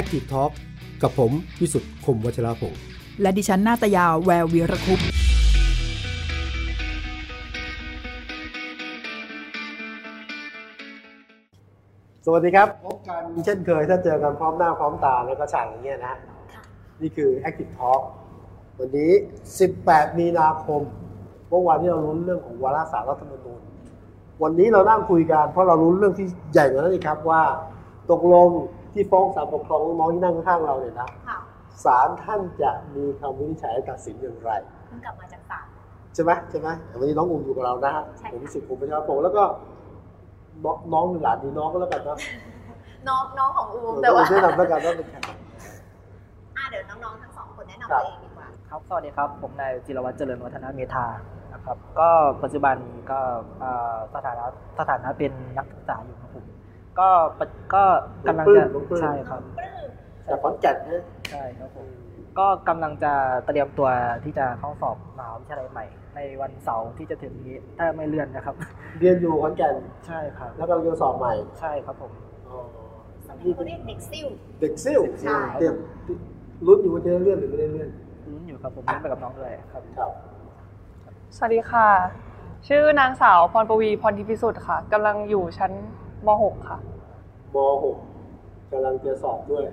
Active Talk กับผมวิสุทธ์คมวัชราภงศ์และดิฉันนาตยาแวววีรคุปต์สวัสดีครับพบกันเช่นเคยถ้าเจอกันพร้อมหน้าพร้อมตาแล้วก็ฉากอย่างเงี้ยนะ นี่คือ Active Talk วันนี้ 18 มีนาคมเมื่อวานที่เราลุ้นเรื่องของวาระสารรัฐธรรมนูญวันนี้เรานั่งคุยกันเพราะเราลุ้นเรื่องที่ใหญ่กว่านั้นอีกครับว่า ตกลง ที่ฟ้องศาลปกครองน้องๆที่นั่งข้างๆเราเนี่ยนะค่ะศาลท่านจะมีคำวินิจฉัยตัดสินอย่างไรเพิ่งกลับมาจากศาล ใช่ไหมใช่ไหมวันนี้น้องอุ้มอยู่กับเรานะฮะใช่ค่ะ ผมรู้สึกผมประชาชนแล้วก็น้องน้องหรือหลานดีน้องก็แล้วกันนะน้องน้องของอูมเดี๋แต่ยวว่าแนะนำแล้วกันว่าเป็นใคร อะเดี๋ยวน้องๆทั้งสองคนแนะนำครับตัวเองดีกว่า ครับ สวัสดีครับ ผมนายจิรวัตรเจริญวัฒนเมธา นะครับ ก็ปัจจุบันก็เอ่อสถานะสถานะเป็นนักศึกษาอยู่ครับผม ก็ปัจก็กำลังจะน้องปลื้มใช่ครับปลื้มจากขอนแก่นนะใช่ครับผมก็กำลังจะเตรียมตัวที่จะเข้าสอบมหาวิทยาลัยใหม่ ในวันเสาร์ที่จะถึงนี้ถ้าไม่เลื่อนนะครับ เรียนอยู่ขอนแก่นใช่ครับ แล้วกำลังจะสอบใหม่ ใช่ครับผมอ๋อสมัยนี้เขาเรียกเด็กซิ่วเด็กซิ่วใช่เตรียมลุ้นอยู่ว่าจะได้เลื่อนหรือไม่ได้เลื่อนลุ้นอยู่ครับผมเล่นไปกับน้องด้วยครับครับ สวัสดีค่ะ ชื่อนางสาวพรปวีพรทิพิสุทธิ์ค่ะกำลังอยู่ชั้น ม .6 ค่ะม .6 กำลังจะสอบด้วย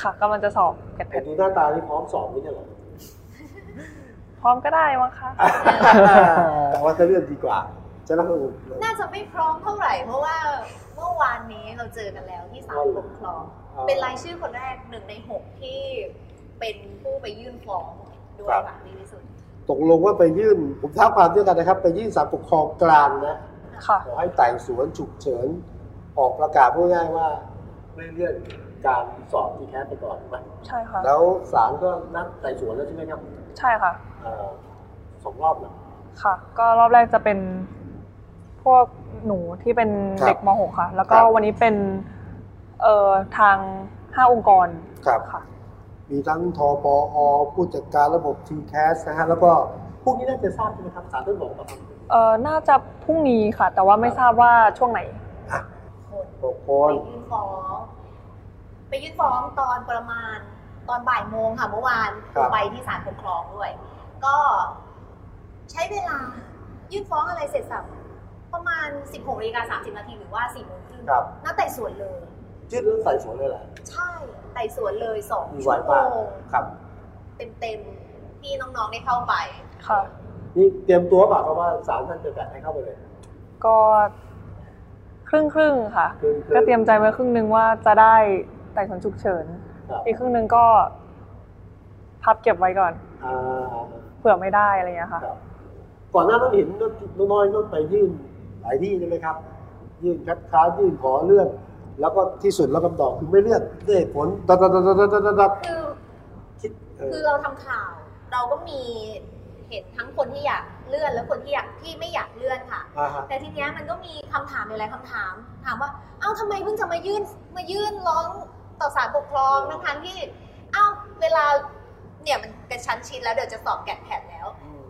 ค่ะกำลังจะสอบแกดแพแต่ดดูหน้าตาที่พร้อมสอบไม่ใช่เหรอ พร้อมก็ได้มั้งคะ แต่ว่าจะเลื่อนดีกว่าจะนั่งอุ่นน่าจะไม่พร้อมเท่าไหร่ เพราะว่าเมื่อวานนี้เราเจอกันแล้วที่ศาลปกครอง เป็นรายชื่อคนแรกหนึ่งในหกที่เป็นผู้ไปยื่นฟ้องด้วยค่ะดีที่สุดตกลงว่าไปยื่น ผมท้าความด้วยกันนะครับ ไปยื่นศาลปกครองกลางนะค่ะ ขอให้ไต่สวนฉุกเฉิน ออกประกาศพูดง่ายๆว่าไม่เลื่อนการสอบทีแคสไปก่อนถูกไหมใช่ค่ะ แล้วศาลก็นัดไต่สวนแล้วใช่ไหมครับใช่ค่ะเอ่อสองรอบเหรอ ค่ะ ก็รอบแรกจะเป็นพวกหนูที่เป็นครับเด็กม .6 ค่ะ แล้วก็ครับ วันนี้เป็นเอ่อทางห้าองค์กรครับ ค่ะ มีทั้งทปอผู้จัดการระบบทีแคสนะฮะแล้วก็พวกนี้น่าจะทราบใช่ไหมครับศาลท่านบอกป่ะครับ เอ่อน่าจะพรุ่งนี้ค่ะ แต่ว่าไม่ทราบว่าช่วงไหน อะค นหกคไปน ยื่นฟ้อง ไปยื่นฟ้องตอนประมาณตอนบ่ายโมงค่ะเมื่อวานครับ ไปที่ศาลปกครองด้วย ก็ใช้เวลายื่นฟ้องอะไรเสร็จสับประมาณ 16นาฬิกา30นาทีหรือว่า4โมงครึ่งครับนัดไต่สวนเลย ยื่นเรื่องไต่สวนเลยแหละใช่ไต่สวนเลยสองมีชั่ไววโมมากงครับ เต็มๆที่น้องๆได้เข้าไป ค่ะ นี่เตรียมตัวเปล่าเพราะว่าศาลท่านจะจัดให้เข้าไปเลย ก็ ครึ่งครึ่งๆค่ะ ครึ่งๆ ก็เตรียมใจไว้ครึ่งหนึงว่าจะได้ไต่สวนฉุกเฉิน ครับอีกครึ่งหนึงก็ พับเก็บไว้ก่อน อ่า เผื่อไม่ได้อะไรอย่างเงี้ยค่ะ ครับก่อนหน้านั้นเห็นน้องน้อยน้องไปยื่นหลายที่ใช่ไหมครับ ยื่นคัดค้านยื่นขอเลื่อน แล้วก็ที่สุดแล้วคำตอบคือไม่เลื่อนด้วยเหตุผลดัดดัดดัดดัดดัดดัดดัดคือคิดเออคือเราทำข่าว เราก็มี เห็นทั้งคนที่อยากเลื่อนและคนที่อยากที่ไม่อยากเลื่อนค่ะ อ่าฮะ แต่ทีเนี้ยมันก็มีคำถามหลายๆคำถาม ถามว่า เอ้าทำไมเพิ่งจะมายื่นมายื่นร้องต่อศาลปกครองทั้งทั้งๆที่ เอ้าเวลาเนี่ยมันเป็นชั้นชิดแล้วเดี๋ยวจะสอบแกดแพดแล้ว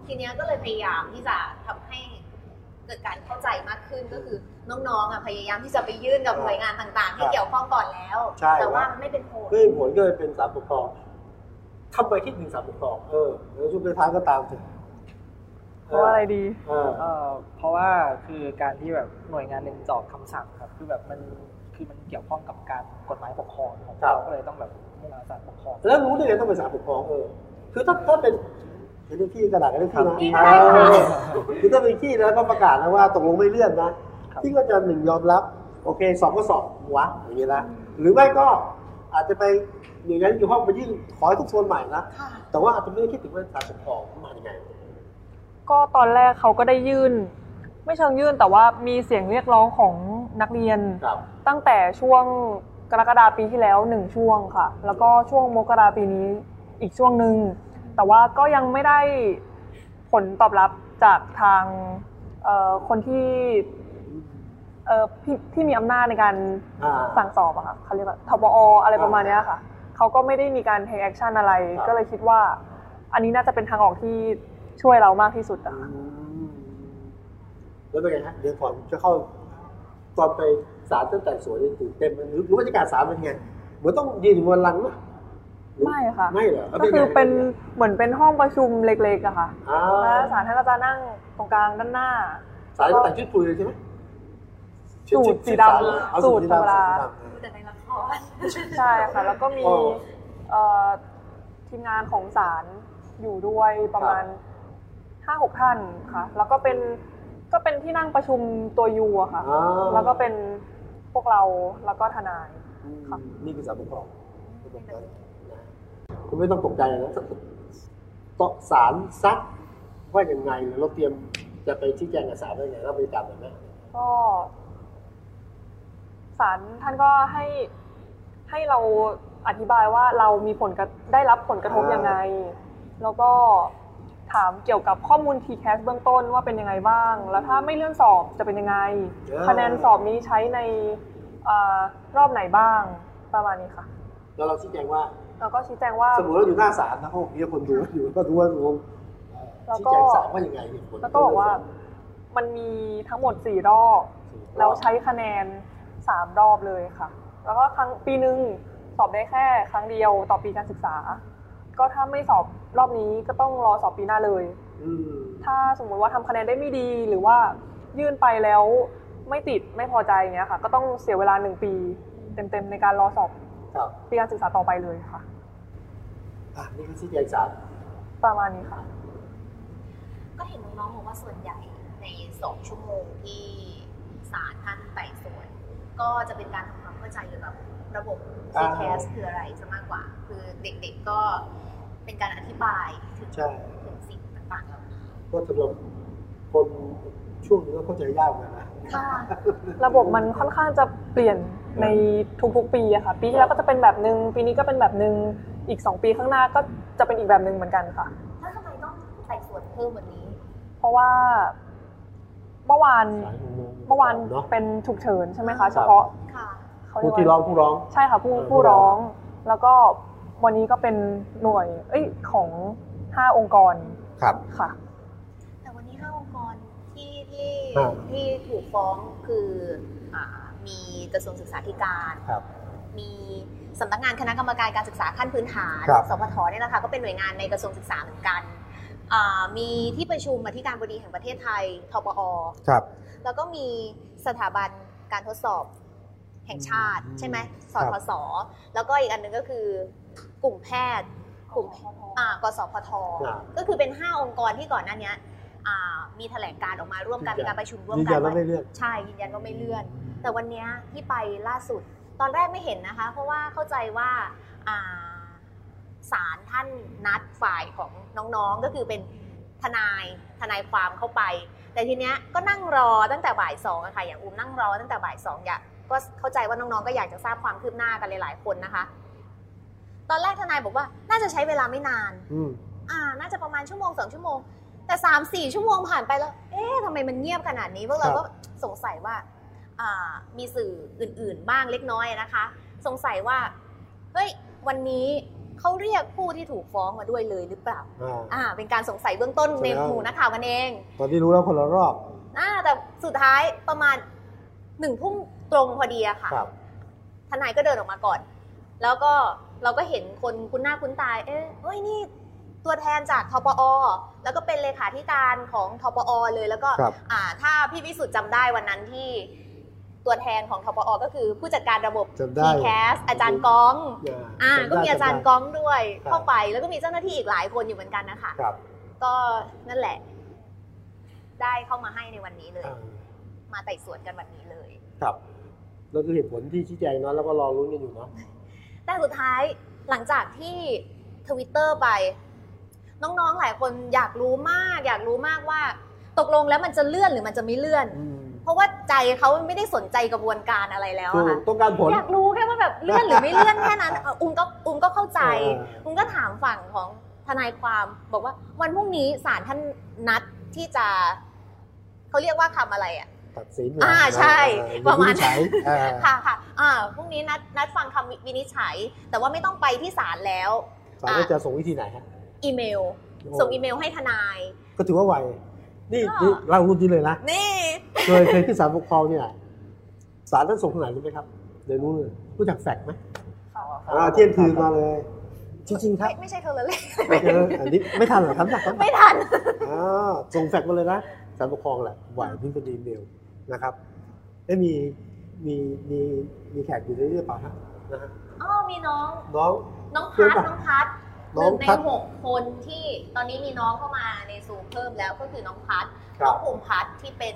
ทีเนี้ยก็เลยพยายามที่จะทำให้เกิดการเข้าใจมากขึ้นก็คือน้องๆอะพยายามที่จะไปยื่นกับหน่วยงานต่างๆ ที่เกี่ยวข้องก่อนแล้ว ใช่แต่ว่าว่ามันไม่เป็นผล ด้วยเหตุผลก็เลยเป็นศาลปกครองทำไมคิดถึงศาลปกครองเออเดี๋ยวช่วงท้ายก็ตามถึง เพราะว่าอะไรดีเออเอ่อเพราะว่าคือการที่แบบหน่วยงานหนึ่งจะออกคำสั่งครับ คือแบบมันคือมันเกี่ยวข้องกับการกฎหมายปกครองของครับเราก็เลยต้องแบบมุ่งมาศาลปกครอง แล้วรู้ได้ไงต้องเป็นศาลปกครองเออคือถ้าถ้าเป็นเห็นที่กระดาษกันที่นะที่ได้ค่ะเออคือถ้าเป็นที่แล้วก็ประกาศนะว่าตกลงไม่เลื่อนนะครับที่ก็จะหนึ่งยอมรับโอเคสอบก็สอบวะอย่างนี้นะหรือไม่ก็อาจจะไปหน่วยงานที่เกี่ยวข้องไปยื่นขอให้ทุกโซนใหม่นะค่ะแต่ว่าอาจจะไม่ได้คิดถึงว่าศาลปกครองมาอย่างไง ก็ตอนแรกเขาก็ได้ยื่น ไม่เชิงยื่นแต่ว่ามีเสียงเรียกร้องของนักเรียน ครับ ตั้งแต่ช่วงกรกฎาปีที่แล้วหนึ่งช่วงค่ะ แล้วก็ช่วงมกราปีนี้อีกช่วงหนึ่งแต่ว่าก็ยังไม่ได้ผลตอบรับจากทางเอ่อคนที่เอ่อที่ที่มีอำนาจในการอ่า สั่งสอบอะค่ะเขาเรียกว่าทบออะไรประมาณเนี้ยค่ะเขาก็ไม่ได้มีการ take action อะไร ครับ ก็เลยคิดว่า อันนี้น่าจะเป็นทางออกที่ ช่วยเรามากที่สุดอะค่ะอืมแล้วเป็นไงฮะเดี๋ยวก่อนจะเข้าตอนไปศาลตั้งแต่สวนนี่ตื่นเต้นไหมหรือหรือบรรยากาศศาลเป็นไงเหมือนต้องยืนอยู่บนลังไหมไม่ค่ะไม่เหรอก็คือเป็นเหมือนเป็นห้องประชุมเล็กๆอะค่ะอ่าแล้วศาลท่านก็จะนั่งตรงกลางด้านหน้าสายก็แต่งชุดคุยเลยใช่ไหมสูทสีดำเอาสูทสีธรรมดาสีดแต่ในละครใช่ค่ะ แล้วก็มีอ๋อเอ่อทีมงานของศาลอยู่ด้วยประมาณ ห้าหกท่านค่ะ แล้วก็เป็นก็เป็นที่นั่งประชุมตัวยูอะค่ะอ่าแล้วก็เป็นพวกเราแล้วก็ทนายอืมค่ะนี่คือสารปกครองเป็นแบบนั้นนะคุณไม่ต้องตกใจนะต่อสารซักว่ายังไงหรือเราเตรียมจะไปชี้แจงกับศาลว่ายังไงเราไปตามแบบนั้นก็ศาลท่านก็ให้ให้เราอธิบายว่าเรามีผลกระได้รับผลกระทบยังไง แล้วก็ ถามเกี่ยวกับข้อมูล TCAS เบื้องต้นว่าเป็นยังไงบ้าง แล้วถ้าไม่เลื่อนสอบจะเป็นยังไงอ่าคะแนนสอบนี้ใช้ในเออรอบไหนบ้างประมาณนี้ค่ะ แล้วเราชี้แจงว่าแล้วก็ชี้แจงว่า สมมติเราอยู่หน้าศาลนะพวกมีคนดูอยู่ก็ดูว่างงแล้วชี้ก็แจงศาลว่ายังไงเหตุผลแล้วก็บอกว่า มันมีทั้งหมดสี่รอบแล้วใช้คะแนนสามรอบเลยค่ะ แล้วก็ครั้งปีหนึ่งสอบได้แค่ครั้งเดียวต่อปีการศึกษา ก็ถ้าไม่สอบรอบนี้ก็ต้องรอสอบปีหน้าเลยอืมถ้าสมมุติว่าทำคะแนนได้ไม่ดีหรือว่ายื่นไปแล้วไม่ติดไม่พอใจอย่างเงี้ยค่ะ ก็ต้องเสียเวลาหนึ่งปี เต็มๆในการรอสอบครับปีการศึกษาต่อไปเลยค่ะอะนี่คือชี้แจงศาลประมาณนี้ค่ะ ก็เห็นน้องๆบอกว่าส่วนใหญ่ในสองชั่วโมงที่ศาลท่านไต่สวน ก็จะเป็นการทำความเข้าใจเกี่ยวกับระบบ CCAS คืออะไรจะมากกว่า คือเด็กๆก็ เป็นการอธิบายถึงใช่ถึงสิ่งต่างๆเหล่านี้ก็สำหรับคนช่วงนี้ก็เข้าใจยากเหมือนกันนะค่ะระบบมันค่อนข้างจะเปลี่ยนในทุกๆปีอะค่ะ ปีที่แล้วก็จะเป็นแบบหนึ่งปีนี้ก็เป็นแบบหนึ่งอีกสองปีข้างหน้าก็จะเป็นอีกแบบหนึ่งเหมือนกันค่ะแล้วทำไมต้องไต่สวนเพิ่มวันนี้ เพราะว่าเมื่อวานสายงงๆเมื่อวานเนาะเป็นฉุกเฉินใช่ไหมครัคะบเฉพาะค่ะเขาเรีผู้ยกที่ว่าร้องผู้ร้อง ใช่ค่ะผู้เออผู้ผู้ร้ร้อองงแล้วก็ วันนี้ก็เป็นหน่วย เอ้ยของห้าองค์กรครับค่ะ แต่วันนี้ห้าองค์กรที่ที่อ่าที่ถูกฟ้องคืออ่ามีกระทรวงศึกษาธิการครับมีสำนักงานคณะกรรมการการศึกษาขั้นพื้นฐานครับสพทเนี่ยนะคะก็เป็นหน่วยงานในกระทรวงศึกษาเหมือนกันอ่ามีที่ประชุมอธิการบดีแห่งประเทศไทยทปอครับแล้วก็มีสถาบันการทดสอบแห่งชาติอืมใช่ไหมสครับทศแล้วก็อีกอันหนึงก็คือ กลุ่มแพทย์กลุ่มอ่ากสพทอ่าก็คือเป็น 5 องค์กรที่ก่อนหน้านี้อ่ามีแถลงการออกมาร่วมกันยืมีนยันการประชุมร่วมยืนกัยันนว่าไม่เลือกใช่ยืนยันว่าไม่เลื่อน แต่วันเนี้ยที่ไปล่าสุด ตอนแรกไม่เห็นนะคะ เพราะว่าเข้าใจว่าอ่าศาลท่านนัดฝ่ายของน้องๆก็คือเป็นทนายทนายความเข้าไป แต่ทีเนี้ยก็นั่งรอตั้งแต่บ่ายสองอะค่ะอย่างอุ้มนั่งรอตั้งแต่บ่ายสองอยากก็เข้าใจว่าน้องๆก็อยากจะทราบความคืบหน้ากันหลายๆคนนะคะ ตอนแรกทนายบอกว่าน่าจะใช้เวลาไม่นานอืมอ่า น่าจะประมาณชั่วโมงสองชั่วโมง แต่สามสี่ชั่วโมงผ่านไปแล้ว เอ๊ะทำไมมันเงียบขนาดนี้พวกเราครับก็สงสัยว่าอ่ามีสื่ออื่นๆบ้างเล็กน้อยนะคะ สงสัยว่าเฮ้ยวันนี้เขาเรียกผู้ที่ถูกฟ้องมาด้วยเลยหรือเปล่าอ่าอ่าเป็นการสงสัยเบื้องต้นในแสดงว่าหมู่นักข่าวกันเอง ตอนที่รู้แล้วคนละรอบอ่าแต่สุดท้ายประมาณหนึ่งทุ่มตรงพอดีอะค่ะครับทนายก็เดินออกมาก่อน แล้วก็ เราก็เห็นคนคุ้นหน้าคุ้นตาเอ๊ะเฮ้ยนี่ตัวแทนจากทปอ แล้วก็เป็นเลขาธิการของทปอ เลยแล้วก็ครับอ่าถ้าพี่วิสุทธ์จำได้วันนั้นที่ตัวแทนของทปอ ก็คือผู้จัดการระบบจำได้ TCAS อาจารย์ก้อง อ่าจำได้ก็มีอาจารย์จำได้ก้องด้วยครับ เข้าไป แล้วก็มีเจ้าหน้าที่อีกหลายคนอยู่เหมือนกันนะคะ ครับก็นั่นแหละ ได้เข้ามาให้ในวันนี้เลย อ่ามาไต่สวนกันวันนี้เลย ครับแล้วคือเหตุผลที่ชี้แจงเนาะแล้วก็รอรุ้นกันอยู่เนาะ แต่สุดท้ายหลังจากที่ทวิตเตอร์ไป น้องๆหลายคนอยากรู้มาก อยากรู้มากว่า ตกลงแล้วมันจะเลื่อนหรือมันจะไม่เลื่อนอืมเพราะว่าใจเขาไม่ได้สนใจกระบวนการอะไรแล้วถูอะกค่ะต้องการผลอยากรู้แค่ว่าแบบเลื่อนหรือไม่เลื่อนแค่นั้นเอออุ้มก็อุ้มก็เข้าใจเอออุ้มก็ถามฝั่งของทนายความบอกว่าวันพรุ่งนี้ศาลท่านนัดที่จะเขาเรียกว่าคำอะไรอะ ตัดสินอ่าใช่อ่ประมาณวินิจฉัยอ่าค่ะค่ะอ่าพรุ่งนี้นัดนัดฟังคำวินิจฉัย แต่ว่าไม่ต้องไปที่ศาลแล้วศาลก็จะส่งวิธีไหนฮะอีเมลโอ้ส่งอีเมลให้ทนาย ก็ถือว่าไวนี่ก็นี่เรารุ่นนี้เลยนะนี่เคยเคยที่ศาลปกครองเนี่ยศาลท่านส่งทางไหนรู้ไหมครับเดี๋ยวรู้เลยรู้จักแฟกซ์ไหมค่ะอ่าเที่ยงคืนมาเลยจริงๆครับไม่ไม่ใช่เธอเลยเอออันนี้ไม่ทันเหรอครับครับไม่ทันอ่าส่งแฟกซ์มาเลยนะสารปกครองแหละไหวเพิ่งเป็นอีเมล นะครับเอ้มีมีมีมีแขกอยู่ด้วยหรือเปล่าฮะนะฮะอ๋อมีน้อง น้อง น้องเพื่พัอนดปะน้องพัดหน้องนึ่งในพัดหกคนที่ตอนนี้มีน้องเข้ามาในซูมเพิ่มแล้วก็คือน้องพัดครับน้องภูมิพัดที่เป็น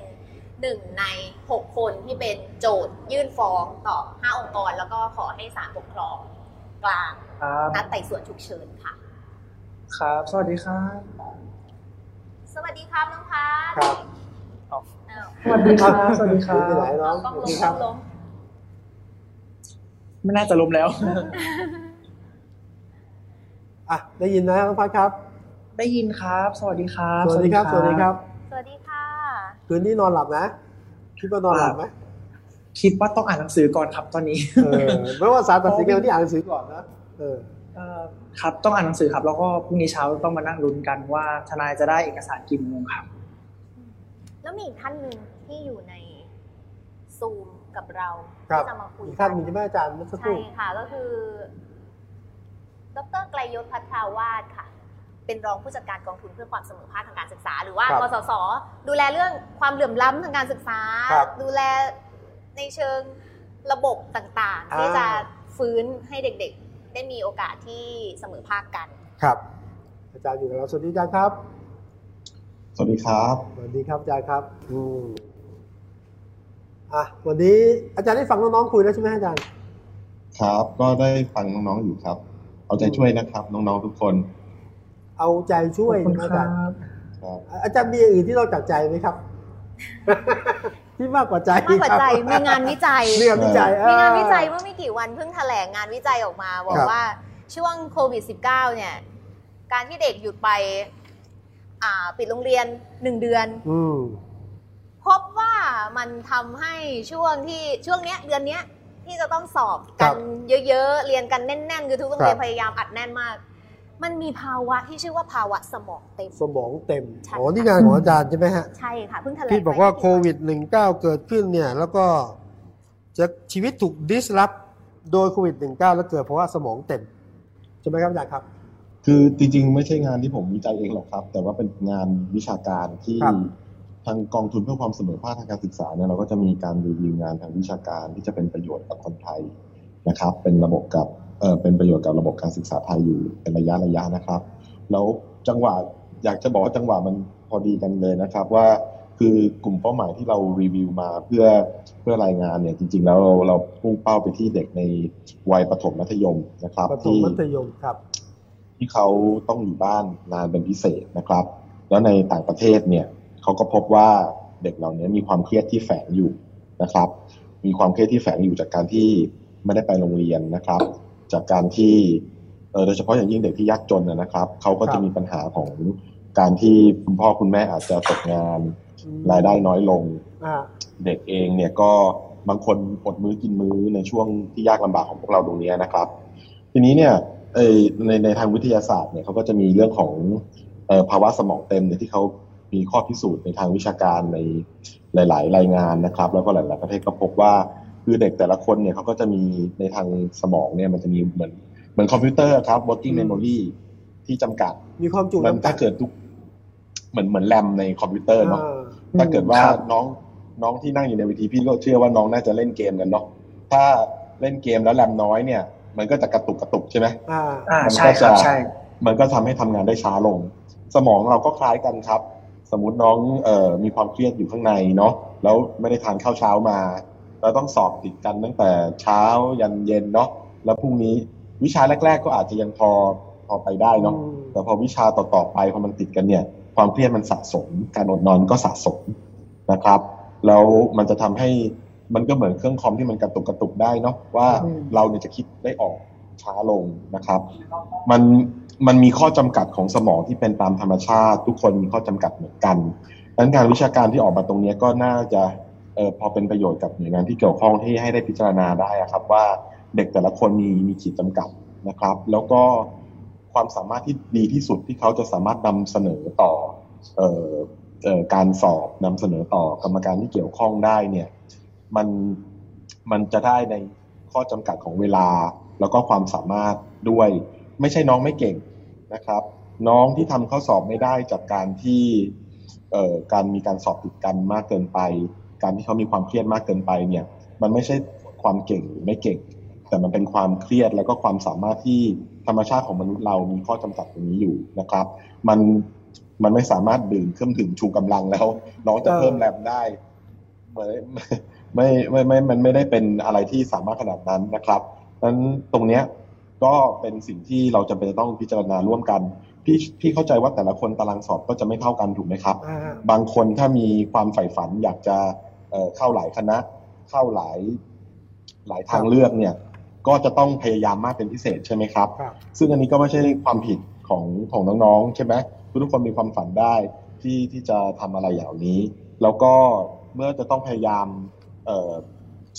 หนึ่งในหกคนที่เป็นโจทยื่นฟ้องต่อห้าองค์กร แล้วก็ขอให้ศาลปกครองกลางครับนัดไต่สวนฉุกเฉินค่ะ ครับ สวัสดีครับ สวัสดีครับน้องพัดครับอ้าว สวัสดีครับ สวัสดีครัไปไหนบน้องต้องสวัล้สดีมครัต้บองล้มไม่น่าจะล้มแล้ว อะ ได้ยินนะน้องพัดครับ ได้ยินครับ สวัสดีครับ สวัสดีครับ สวัสดีครับ สวัสดีค่ะ คืนนี้นอนหลับนะ คิดว่านอนหลับไหมคิดว่าต้องอ่านหนังสือก่อนครับตอนนี้ เออไม่ว่าสารตัดสินกันวันนี้อ่านหนังสือก่อนนะ เออเอ่อครับ ต้องอ่านหนังสือครับ แล้วก็พรุ่งนี้เช้าต้องมานั่งลุ้นกันว่าทนายจะได้เอกสารกี่โมงครับ แล้วมีอีกท่านหนึ่งที่อยู่ในซูมกับเราครับที่จะมาคุยอีกกัท่านหนึงใช่ไหมอาจารย์เมื่อสักคใช่รู่ค่ะก็คือ ดรไกลยศพัทราวาสค่ะ เป็นรองผู้จัดการกองทุนเพื่อความเสมอภาคทางการศึกษา หรือว่าครับกสศดูแลเรื่องความเหลื่อมล้ำทางการศึกษาครับดูแลในเชิงระบบต่างๆอ่าที่จะฟื้นให้เด็กๆ ได้มีโอกาสที่เสมอภาคกัน ครับ อาจารย์อยู่กับเราสวัสดีอาจารย์ครับ สวัสดีครับ สวัสดีครับอาจารย์ครับอืมอะวันนี้อาจารย์ได้ฟังน้องๆคุยแล้วใช่ไหมอาจารย์ ครับ ก็ได้ฟังน้องๆอยู่ครับ เอาใจช่วยนะครับ น้องๆทุกคน เอาใจช่วยขอบคุณนะอาคจารัรย์บครับอาจารย์มีอย่างอื่นที่นอกจากใจไหมครับที่มากกว่าใจมากกว่าใจครับมีงานวิจัยเรื่องวิจัยมีงานเออวิจัยเมื่อไม่กี่วันเพิ่งแถลงงานวิจัยออกมา บอคกรับว่าช่วงโควิด -19 เนี่ย การที่เด็กหยุดไปอ่า ปิดโรงเรียนหนึ่งเดือนอืมพบว่ามันทำให้ช่วงที่ช่วงเนี้ยเดือนเนี้ยที่จะต้องสอบครักับนเยอะๆ เรียนกันแน่นๆคือทุกโรงเรียนครับพยายามอัดแน่นมาก มันมีภาวะที่ชื่อว่าภาวะสมองเต็ม สมองเต็มใช่อ๋อนี่งานของอาจารย์ใช่ไหมฮะ ใช่ค่ะเพิ่งแถลงที่บอกว่าไปโควิด -19 เกิดขึ้นเนี่ย แล้วก็จะชีวิตถูกดิสรับโดยโควิด -19 แล้วเกิดเพราะว่าสมองเต็ม ใช่ไหมครับอาจารย์ครับ คือจริงๆ ไม่ใช่งานที่ผมวิจัยเองหรอกครับ แต่ว่าเป็นงานวิชาการที่ครับทางกองทุนเพื่อความเสมอภาคทางการศึกษาเนี่ยเราก็จะมีการรีวิวงานทางวิชาการที่จะเป็นประโยชน์กับคนไทยนะครับ เป็นระบบกับเออเป็นประโยชน์กับระบบการศึกษาไทยอยู่เป็นระยะระยะนะครับ แล้วจังหวะอยากจะบอกว่าจังหวะมันพอดีกันเลยนะครับว่าคือกลุ่มเป้าหมายที่เรารีวิวมาเพื่อเพื่อรายงานเนี่ยจริง ๆ แล้วเราเราพุ่งเป้าไปที่เด็กในวัยประถมมัธยมนะครับประถมที่มัธยมครับ ที่เขาต้องอยู่บ้านนานเป็นพิเศษนะครับ แล้วในต่างประเทศเนี่ยเขาก็พบว่าเด็กเหล่านี้มีความเครียดที่แฝงอยู่นะครับ มีความเครียดที่แฝงอยู่จากการที่ไม่ได้ไปโรงเรียนนะครับ จากการที่เออโดยเฉพาะอย่างยิ่งเด็กที่ยากจนนะนะครับเขาก็ครัจะบมีปัญหาของการที่คุณพ่อคุณแม่อาจจะตกงานอืมรายได้น้อยลงอ่าเด็กเองเนี่ยก็บางคนอดมื้อกินมื้อในช่วงที่ยากลำบากของพวกเราตรงเนี้ยนะครับ ทีนี้เนี่ยเอ่อ ในในทางวิทยาศาสตร์เนี่ยเขาก็จะมีเรื่องของเอ่อภาวะสมองเต็มเนี่ยที่เขามีข้อพิสูจน์ในทางวิชาการในหลาย ๆ รายงานนะครับ แล้วก็หลาย ๆ ประเทศก็พบว่าคือเด็กแต่ละคนเนี่ยเขาก็จะมีในทางสมองเนี่ยมันจะมีเหมือนเหมือนคอมพิวเตอร์ครับ working อืม memory ที่จำกัด มีความจุมันจำกัถ้าดเกิดทุกเหมือนเหมือนแรมในคอมพิวเตอร์เนาะอ่าถ้าเกิดว่าครับน้องน้องที่นั่งอยู่ในเวทีพี่ก็เชื่อว่าน้องน่าจะเล่นเกมกันเนาะถ้าเล่นเกมแล้วแรมน้อยเนี่ย มันก็จะกระตุกกระตุกใช่ไหมอ่าอ่ามันใช่ก็ครัจะบใช่ มันก็ทำให้ทำงานได้ช้าลง สมองเราก็คล้ายกันครับ สมมุติน้องเอ่อมีความเครียดอยู่ข้างในเนาะแล้วไม่ได้ทานข้าวเช้ามาแล้วต้องสอบติดกันตั้งแต่เช้ายันเย็นเนาะแล้วพรุ่งนี้วิชาแรก ๆ ก็อาจจะยังพอพอไปได้เนาะอืมแต่พอวิชาต่อๆไปพอมันติดกันเนี่ย ความเครียดมันสะสม การอดนอนก็สะสมนะครับ แล้วมันจะทำให้ มันก็เหมือนเครื่องคอมที่มันกระตุกกระตุกได้เนาะว่าอืมเราเนี่ยจะคิดได้ออกช้าลงนะครับ มันมันมีข้อจำกัดของสมองที่เป็นตามธรรมชาติ ทุกคนมีข้อจำกัดเหมือนกันดังนั้นการวิชาการที่ออกมาตรงเนี้ยก็น่าจะเออพอเป็นประโยชน์กับหน่วยงานที่เกี่ยวข้องที่ให้ได้พิจารณาได้อะครับ ว่าเด็กแต่ละคนมีมีขีดจำกัดนะครับ แล้วก็ความสามารถที่ดีที่สุดที่เขาจะสามารถนำเสนอต่อเอ่อเอ่อการสอบนำเสนอต่อกรรมการที่เกี่ยวข้องได้เนี่ย มันมันจะได้ในข้อจำกัดของเวลา แล้วก็ความสามารถด้วย ไม่ใช่น้องไม่เก่งนะครับ น้องที่ทำข้อสอบไม่ได้จากการที่เอ่อการมีการสอบติดกันมากเกินไป การที่เขามีความเครียดมากเกินไปเนี่ย มันไม่ใช่ความเก่งหรือไม่เก่ง แต่มันเป็นความเครียดแล้วก็ความสามารถที่ธรรมชาติของมนุษย์เรามีข้อจำกัดตรงนี้อยู่นะครับ มันมันไม่สามารถดื่มเครื่องถึงชูกำลังแล้ว น้องจะเพิ่มแรงได้ไม่ ไม่ไม่ไม่มันไม่ได้เป็นอะไรที่สามารถขนาดนั้นนะครับนั้นตรงเนี้ยก็เป็นสิ่งที่เราจะเป็นต้องพิจารณาร่วมกัน พี่พี่เข้าใจว่าแต่ละคนตารางสอบก็จะไม่เท่ากันถูกไหมครับอ่าฮะบางคนถ้ามีความใฝ่ฝันอยากจะเอ่อเข้าหลายคณะ เข้าหลายหลายทางเลือกเนี่ยก็จะต้องพยายามมากเป็นพิเศษใช่ไหมครับครับซึ่งอันนี้ก็ไม่ใช่ความผิดของของน้องๆใช่ไหมทุกคนมีความฝันได้ที่ที่จะทำอะไรอย่างนี้ แล้วก็เมื่อจะต้องพยายามเออ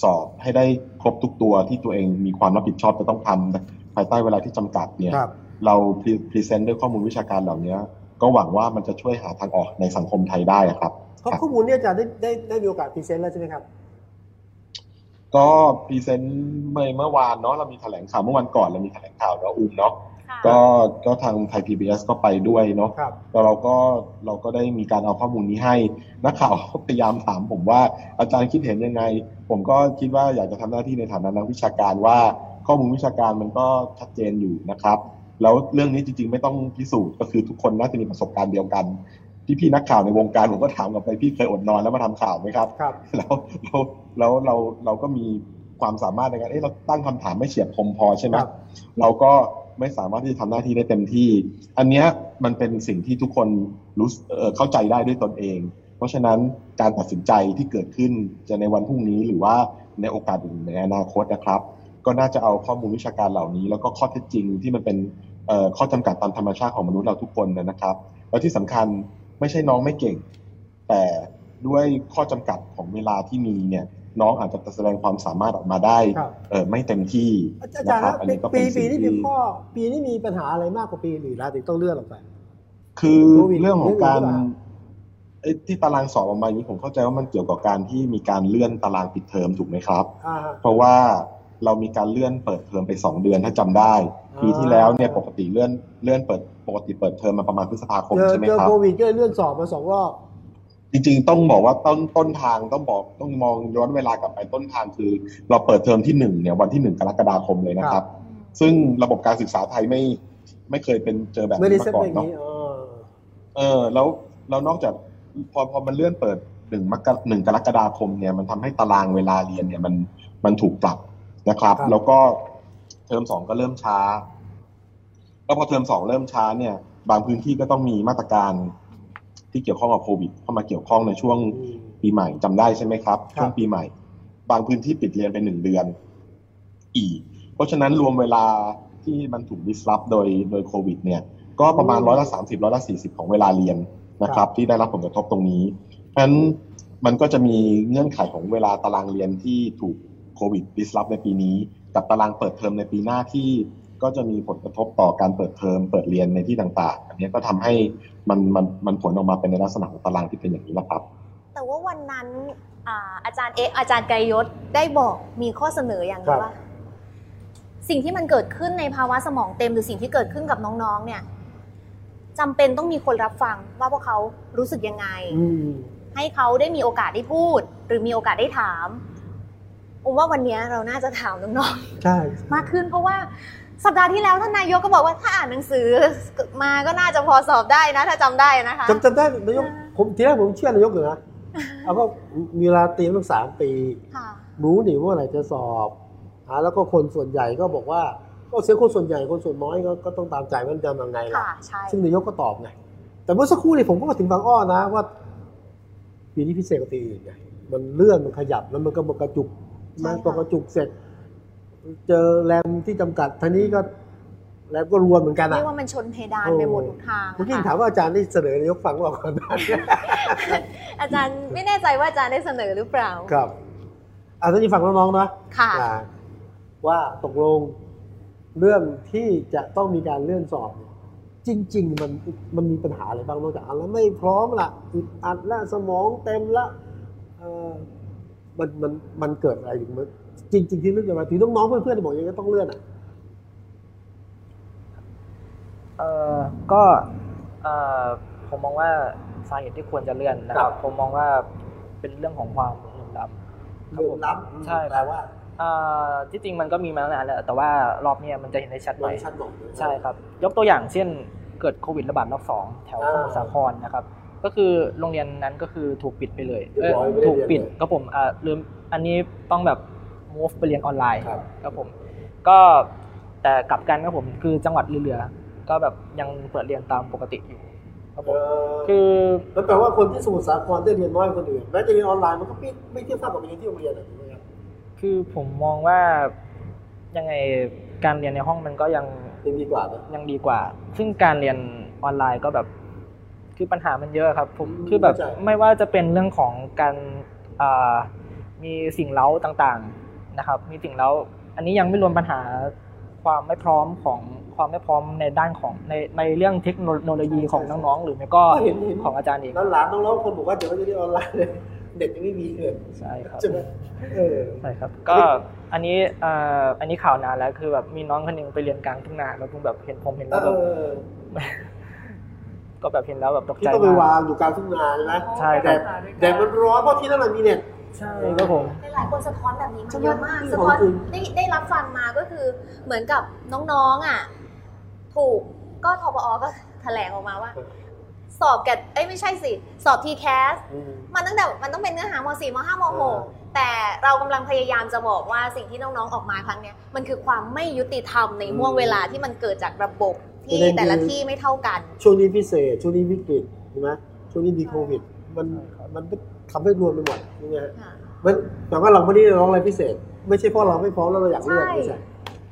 สอบให้ได้ครบทุกตัวที่ตัวเองมีความรับผิดชอบจะต้องทำภายใต้เวลาที่จำกัดเนี่ยครับเราพรีเซนต์ด้วยข้อมูลวิชาการเหล่านี้ก็หวังว่ามันจะช่วยหาทางออกในสังคมไทยได้อะครับข้อข้อมูลเนี่ยอาจารย์ได้ได้ได้มีโอกาส present แล้วใช่ไหมครับก็ present เมื่อเมื่อวานเนาะเรามีแถลงข่าวเมื่อวันก่อนเรามีแถลงข่าวแล้วอุ้มเนาะค่ะ ก็ก็ทางไทย PBS ก็ไปด้วยเนาะครับแล้วเราก็เราก็ได้มีการเอาข้อมูลนี้ให้ นักข่าวพยายามถามผมว่าอาจารย์คิดเห็นยังไง ผมก็คิดว่าอยากจะทำหน้าที่ในฐานะนักวิชาการว่าข้อมูลวิชาการมันก็ชัดเจนอยู่นะครับ แล้วเรื่องนี้จริง ๆ ไม่ต้องพิสูจน์ก็คือทุกคนน่าจะมีประสบการณ์เดียวกันพี่ๆนักข่าวในวงการผมก็ถามกลับไปพี่เคยอดนอนแล้วมาทำข่าวไหมครับครับแล้วแล้วแล้วเราเราก็มีความสามารถในการเอ๊ะเราตั้งคำถามไม่เฉียบคมพอใช่ไหมครับเราก็ ไม่สามารถที่จะทำหน้าที่ได้เต็มที่ อันเนี้ยมันเป็นสิ่งที่ทุกคนรู้เเข้าใจได้ด้วยตนเอง เพราะฉะนั้นการตัดสินใจที่เกิดขึ้นจะในวันพรุ่งนี้หรือว่าในโอกาสอื่นในอนาคตนะครับ ก็น่าจะเอาข้อมูลวิชาการเหล่านี้ แล้วก็ข้อเท็จจริงที่มันเป็นข้อจำกัดตามธรรมชาติของมนุษย์เราทุกคนนะครับ แล้วที่สำคัญไม่ใช่น้องไม่เก่ง แต่ด้วยข้อจำกัดของเวลาที่มีเนี่ย น้องอาจจะแสดงความสามารถออกมาได้ครับเออไม่เต็มที่อาจารย์นะคครัรับบอันปีนี้ก็ปีเป็นปีสิ่งนี้มีที่ข้อปีนี้มีปัญหาอะไรมากกว่าปีอื่นแล้วถึงต้องเลื่อนออกไป คือโควิดเรื่องของการเรื่องอื่นหรือเปล่าเอ้ยที่ตารางสอบออกมาอย่างนี้ผมเข้าใจว่ามันเกี่ยวกับการที่มีการเลื่อนตารางปิดเทอมถูกไหมครับอ่าฮะเพราะว่าเรามีการเลื่อนเปิดเทอมไปสองเดือนถ้าจำได้อ่าปีที่แล้วเนี่ยปกติเลื่อนเลื่อนเปิดปกติเปิดเทอมมาประมาณพฤษภาคมเจอใช่ไหมเจอครับโควิดก็เลยเลื่อนสอบมาสองรอบ จริงๆ ต้องบอกว่าต้นต้นทางต้องบอกต้องมองย้อนเวลากลับไปต้นทางคือ เราเปิดเทอมที่หนึ่งเนี่ยวันที่หนึ่งกรกฎาคมเลยนะครับ ซึ่งระบบการศึกษาไทยไม่ไม่เคยเป็นเจอแบบไม่ได้นี้เซ็ตมาก่อเป็นอย่างเนาะนี้เออเออ แล้วแล้วนอกจากพอพอมันเลื่อนเปิดหนึ่งมกหนึ่งกรกฎาคมเนี่ยมันทำให้ตารางเวลาเรียนเนี่ยมันมันถูกปรับนะครับ แล้วก็เทอมสองก็เริ่มช้า แล้วพอเทอมสองเริ่มช้าเนี่ย บางพื้นที่ก็ต้องมีมาตรการ ที่เกี่ยวข้องกับโควิดเข้ามาเกี่ยวข้องในช่วงอืมปีใหม่จำได้ใช่ไหมครับครับ ช่วงปีใหม่ บางพื้นที่ปิดเรียนไปหนึ่งเดือน อีก เพราะฉะนั้นรวมเวลาที่มันถูกดิสรับโดยโดยโควิด เนี่ย ก็ประมาณร้อยละสามสิบร้อยละสี่สิบของเวลาเรียนนะครับ ที่ได้รับผลกระทบตรงนี้เพราะฉะนั้นมันก็จะมีเงื่อนไขของเวลาตารางเรียนที่ถูกโควิดดิสรับในปีนี้ กับตารางเปิดเทอมในปีหน้าที่ ก็จะมีผลกระทบต่อการเปิดเทอมเปิดเรียนในที่ต่างๆ อันนี้ก็ทำให้มันมันมันผลออกมาเป็นในลักษณะของตารางที่เป็นอย่างนี้นะครับ แต่ว่าวันนั้นอ่าอาจารย์เอกอาจารย์ไกรยศได้บอกมีข้อเสนออย่างหนึครังบว่า สิ่งที่มันเกิดขึ้นในภาวะสมองเต็มหรือสิ่งที่เกิดขึ้นกับน้องๆ เนี่ยจำเป็นต้องมีคนรับฟังว่าพวกเขารู้สึกยังไงอืมให้เขาได้มีโอกาสได้พูด หรือมีโอกาสได้ถามผมว่าวันนี้เราน่าจะถามน้องใช่ๆมากขึ้นเพราะว่า สัปดาห์ที่แล้วท่านนายกก็บอกว่าถ้าอ่านหนังสือมาก็น่าจะพอสอบได้นะ ถ้าจำได้นะคะจำจำได้นายกผมทีแรกผมเชื่อนายกอยู่นะเอาก็มีเวลาเตรียมตั้งสามปีค่ะรู้นี่ว่าเมื่อไหร่จะสอบอ่าแล้วก็คนส่วนใหญ่ก็บอกว่าก็เสียงคนส่วนใหญ่คนส่วนน้อยก็ก็ต้องตามใจมันจะยังไงล่ะค่ะใช่ซึ่งนายกก็ตอบไงแต่เมื่อสักครู่นี่ผมก็มาถึงบางอ้อนะว่าปีนี้พิเศษกว่าปีอื่นไงมันเลื่อนมันขยับแล้วมันก็มากระจุกมันก็กระจุกเสร็จ เจอแรมที่จำกัดท่านี้ก็แรมก็รวนเหมือนกันเรีอะยกว่ามันชนเพดานโอ้ไปหมดทุกทางเมื่อกี้นะคะถามว่าอาจารย์ได้เสนอนายกฟังว่าก่อนหน้านี้อาจารย์ไม่แน่ใจว่าอาจารย์ได้เสนอหรือเปล่า ครับอาจารย์ฟังน้องๆนะค่ะอ่าว่าตกลงเรื่องที่จะต้องมีการเลื่อนสอบเนี่ยจริง ๆ มันมันมีปัญหาอะไรบ้างนอกจากอันแล้วไม่พร้อมละอึดอัดละสมองเต็มละเออมันมันมันเกิดอะไรถึงมัน จริงๆที่เลื่อนกันมาถึงน้องๆเพื่อนๆบอกยังไงก็ต้องเลื่อนอะเอ่อก็เอ่อผมมองว่าสาเหตุที่ควรจะเลื่อนนะครับ ผมมองว่าเป็นเรื่องของความเหลื่อมล้ำเลื่อนล้ำใช่แปลว่าเอ่อที่จริงมันก็มีมาตั้งนานแล้วแต่ว่ารอบเนี้ยมันจะเห็นได้ชัดหโดน่อยยชั้นหน่อยใช่ครับ ยกตัวอย่างเช่นเกิดโควิดระบาดรอบสองแถวสมุทรสาครนะครับ ก็คือโรงเรียนนั้นก็คือถูกปิดไปเลยเอ้ยถูกปิดก็ผมอ่าลืมอันนี้ต้องแบบ move ไปเรียนออนไลน์ครับครับผม ก็แต่กลับกันครับผมคือจังหวัดเรือๆก็แบบยังเปิดเรียนตามปกติอยู่ครับผเอมอคือแล้วแปลว่าคนที่สมุทรสาครได้เรียนน้อยกว่าคนอื่นแม้จะเรียนออนไลน์มันก็ไม่ไม่เทียบเท่ากับเรียนที่โรงเรียนอะถูกไหมครับคือผมมองว่ายังไงการเรียนในห้องมันก็ยังยังดีกว่านะยังดีกว่า ซึ่งการเรียนออนไลน์ก็แบบคือปัญหามันเยอะครับ ผมคือแบบไม่ว่าจะเป็นเรื่องของการอ่ามีสิ่งเล้าต่างๆ นะครับมีสิ่งเล้าอันนี้ยังไม่รวมปัญหาความไม่พร้อมของความไม่พร้อมในด้านของในในเรื่องเทคโนโลยีของน้องๆ หรือไม่ก็ก็เห็นเห็นของอาจารย์เองแล้วหลานน้องๆคนบอกว่าเดี๋ยวเขาจะเรียนออนไลน์เลยเด็กยังไม่มีเลยใช่ครับใช่ไหมเออใช่ครับ ก็อันนี้อ่าอันนี้ข่าวนานแล้วคือแบบมีน้องคนหนึงไปเรียนกลางทุ่งนาแล้วเพิ่งแบบเห็นผมเห็นแล้วแบบเออก็แบบเห็นแล้วแบบตกที่ใจต้องไปมากวางอยู่กลางทุ่งนาใช่ไหมใช่คแต่รับแดดมันร้อนเพราะที่นั่นมันมีเน็ต ใช่ครับผมหลายๆคนสะท้อนแบบนี้มาใช่ไหมเยอะมากที่สะท้อนของจริงได้ได้รับฟังมาก็คือเหมือนกับน้องๆอะถูกก็ทปอก็แถลงออกมาว่า สอบแกดเอ้ยไม่ใช่สิ สอบทีแคสอืมมันตั้งแต่มันต้องเป็นเนื้อหาม .4 ม .5 มอ่า .6 แต่เรากำลังพยายามจะบอกว่าสิ่งที่น้องๆออกมาครั้งเนี้ยมันคือความไม่ยุติธรรมในห่วงเวลาที่มันเกิดจากระบบที่แต่ละที่ไม่เท่ากัน ช่วงนี้พิเศษ ช่วงนี้วิกฤตใช่ไหมช่วงนี้มีโควิดมันมัน ทำให้รวมไปหมดใช่ไหมฮะค่ะมันแต่ว่าเราไม่ได้ร้องอะไรพิเศษ ไม่ใช่เพราะเราไม่พร้อมแล้วเราอยากเลือกใช่ไม่ใช่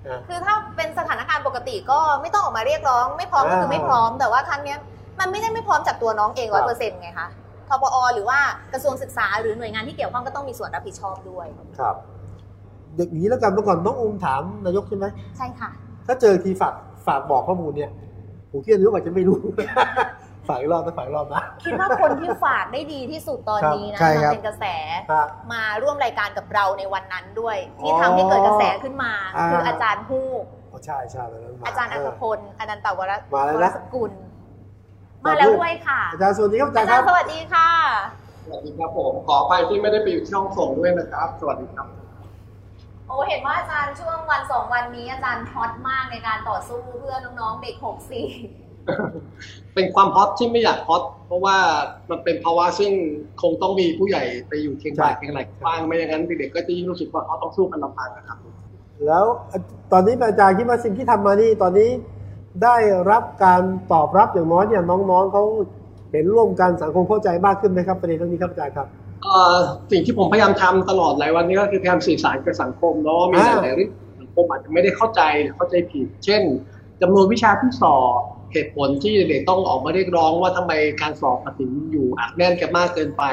นะคือถ้าเป็นสถานการณ์ปกติก็ไม่ต้องออกมาเรียกร้อง ไม่พร้อมก็คือไม่พร้อม แต่ว่าครั้งเนี้ยมันไม่ได้ไม่พร้อมจากตัวน้องเองครัร้อบยเปอร์เซ็นต์ไงคะทปอหรือว่ากระทรวงศึกษาหรือหน่วยงานที่เกี่ยวข้องก็ต้องมีส่วนรับผิดชอบด้วยครับเด็กนี้แล้วกันเมื่อก่อนน้องอุ้มถามนายกใช่ไหมใช่ค่ะ ถ้าเจอทีฝากฝากบอกข้อมูลเนี่ยผมคิดว่านายกอาจจะไม่รู้ ฝากอีกรอบนะฝากอีกรอบนะ คิดว่าคนที่ฝากได้ดีที่สุดตอนนี้นะใช่มาครับเป็นกระแสฮะมาร่วมรายการกับเราในวันนั้นด้วย ที่อ๋อทำให้เกิดกระแสขึ้นมาอ่าคืออาจารย์ฮูกอ๋อใช่ใช่ตอนนั้นมอาจารย์อัธพลอนันตวรมาแล้ววนะรสกุล มาแล้วด้วยค่ะ อาจารย์สวัสดีครับอาจารอาย์คจารรับย์สวัสดีค่ะสวัสดีครับผมขอไปที่ไม่ได้ไปอยู่ที่ห้องส่งด้วยนะครับ สวัสดีครับโอ้เห็นว่าอาจารย์ช่วงวันสองวันนี้อาจารย์ฮอตมากในการต่อสู้เพื่อน้องๆเด็ก64 เป็นความฮอตที่ไม่อยากฮอตเพราะว่ามันเป็นภาวะซึ่งคงต้องมีผู้ใหญ่ไปอยู่เคียงบ่ายใช่เคียงไหลบ้างไม่อย่างนั้นเด็กๆก็จะยิ่งรู้สึกว่าเขาต้องสู้กันลำพังนะครับ แล้วตอนนี้อาจารย์คิดว่าสิ่งที่ทำมานี่ตอนนี้ได้รับการตอบรับอย่างน้อยเนี่ยน้องๆเขาเห็นร่วมกันสังคมเข้าใจมากขึ้นไหมครับประเด็นเรื่องนี้ครับอาจารย์ครับเอ่อสิ่งที่ผมพยายามทำตลอดหลายวันนี้ก็คือพยายามสื่อสารกับสังคมเนาะมีหอ่าลายๆเรื่องสังคมอาจจะไม่ได้เข้าใจหรือเข้าใจผิด เช่นจำนวนวิชาที่สอบ เหตุผลที่เด็กต้องออกมาเรียกร้องว่าทำไมการสอบมาถึงอยู่อัดแน่นกันมากเกินไป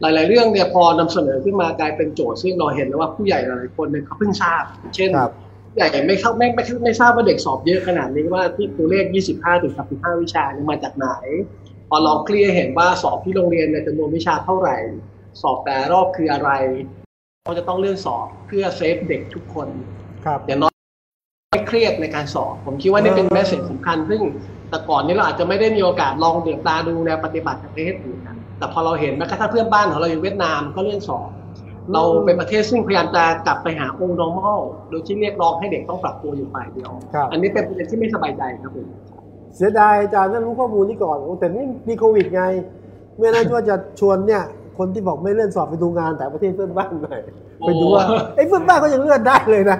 หลาย ๆ เรื่องเนี่ยพอนำเสนอขึ้นมากลายเป็นโจทย์ซึ่งเราเห็นแล้วว่าผู้ใหญ่หลายๆคนเนี่ยเขาเพิ่งทราบ เช่นครับผู้ใหญ่ไม่เข้าไม่ไม่ไม่ไม่ทราบว่าเด็กสอบเยอะขนาดนี้ว่าที่ตัวเลข 25ถึง35 วิชาเนี่ยมาจากไหน พอลองเคลียร์เห็นว่าสอบที่โรงเรียนเนี่ยจำนวนวิชาเท่าไหร่ สอบแต่รอบคืออะไรเขาจะต้องเลื่อนสอบเพื่อเซฟเด็กทุกคน ครับอย่างน้อยไม่เครียดในการสอบ ผมคิดว่านี่เป็นแมสเซจสำคัญซึ่ง แต่ก่อนนี้เราอาจจะไม่ได้มีโอกาสลองเดือบตาดูแนวปฏิบัติจากประเทศอื่นนะแต่พอเราเห็นแม้กระทั่งเพื่อนบ้านของเราอยู่เวียดนามก็เลื่อนสอบเราเป็นประเทศซึ่งพยายามจะกลับไปหาองค์ normal โดยที่เรียกร้องให้เด็กต้องปรับตัวอยู่ฝ่ายเดียวครับอันนี้เป็นประเด็นที่ไม่สบายใจครับผมเสียดายอาจารย์ถ้ารู้ข้อมูลนี้ก่อนโอ้แต่นี่มีโควิดไงไม่น่าว่าจะชวนเนี่ยคนที่บอกไม่เลื่อนสอบไปดูงานแต่ประเทศเพื่อนบ้านหน่อย ไปดูว่าไอ้ยเพื่อนบ้านก็ยังเลื่อนได้เลยนะ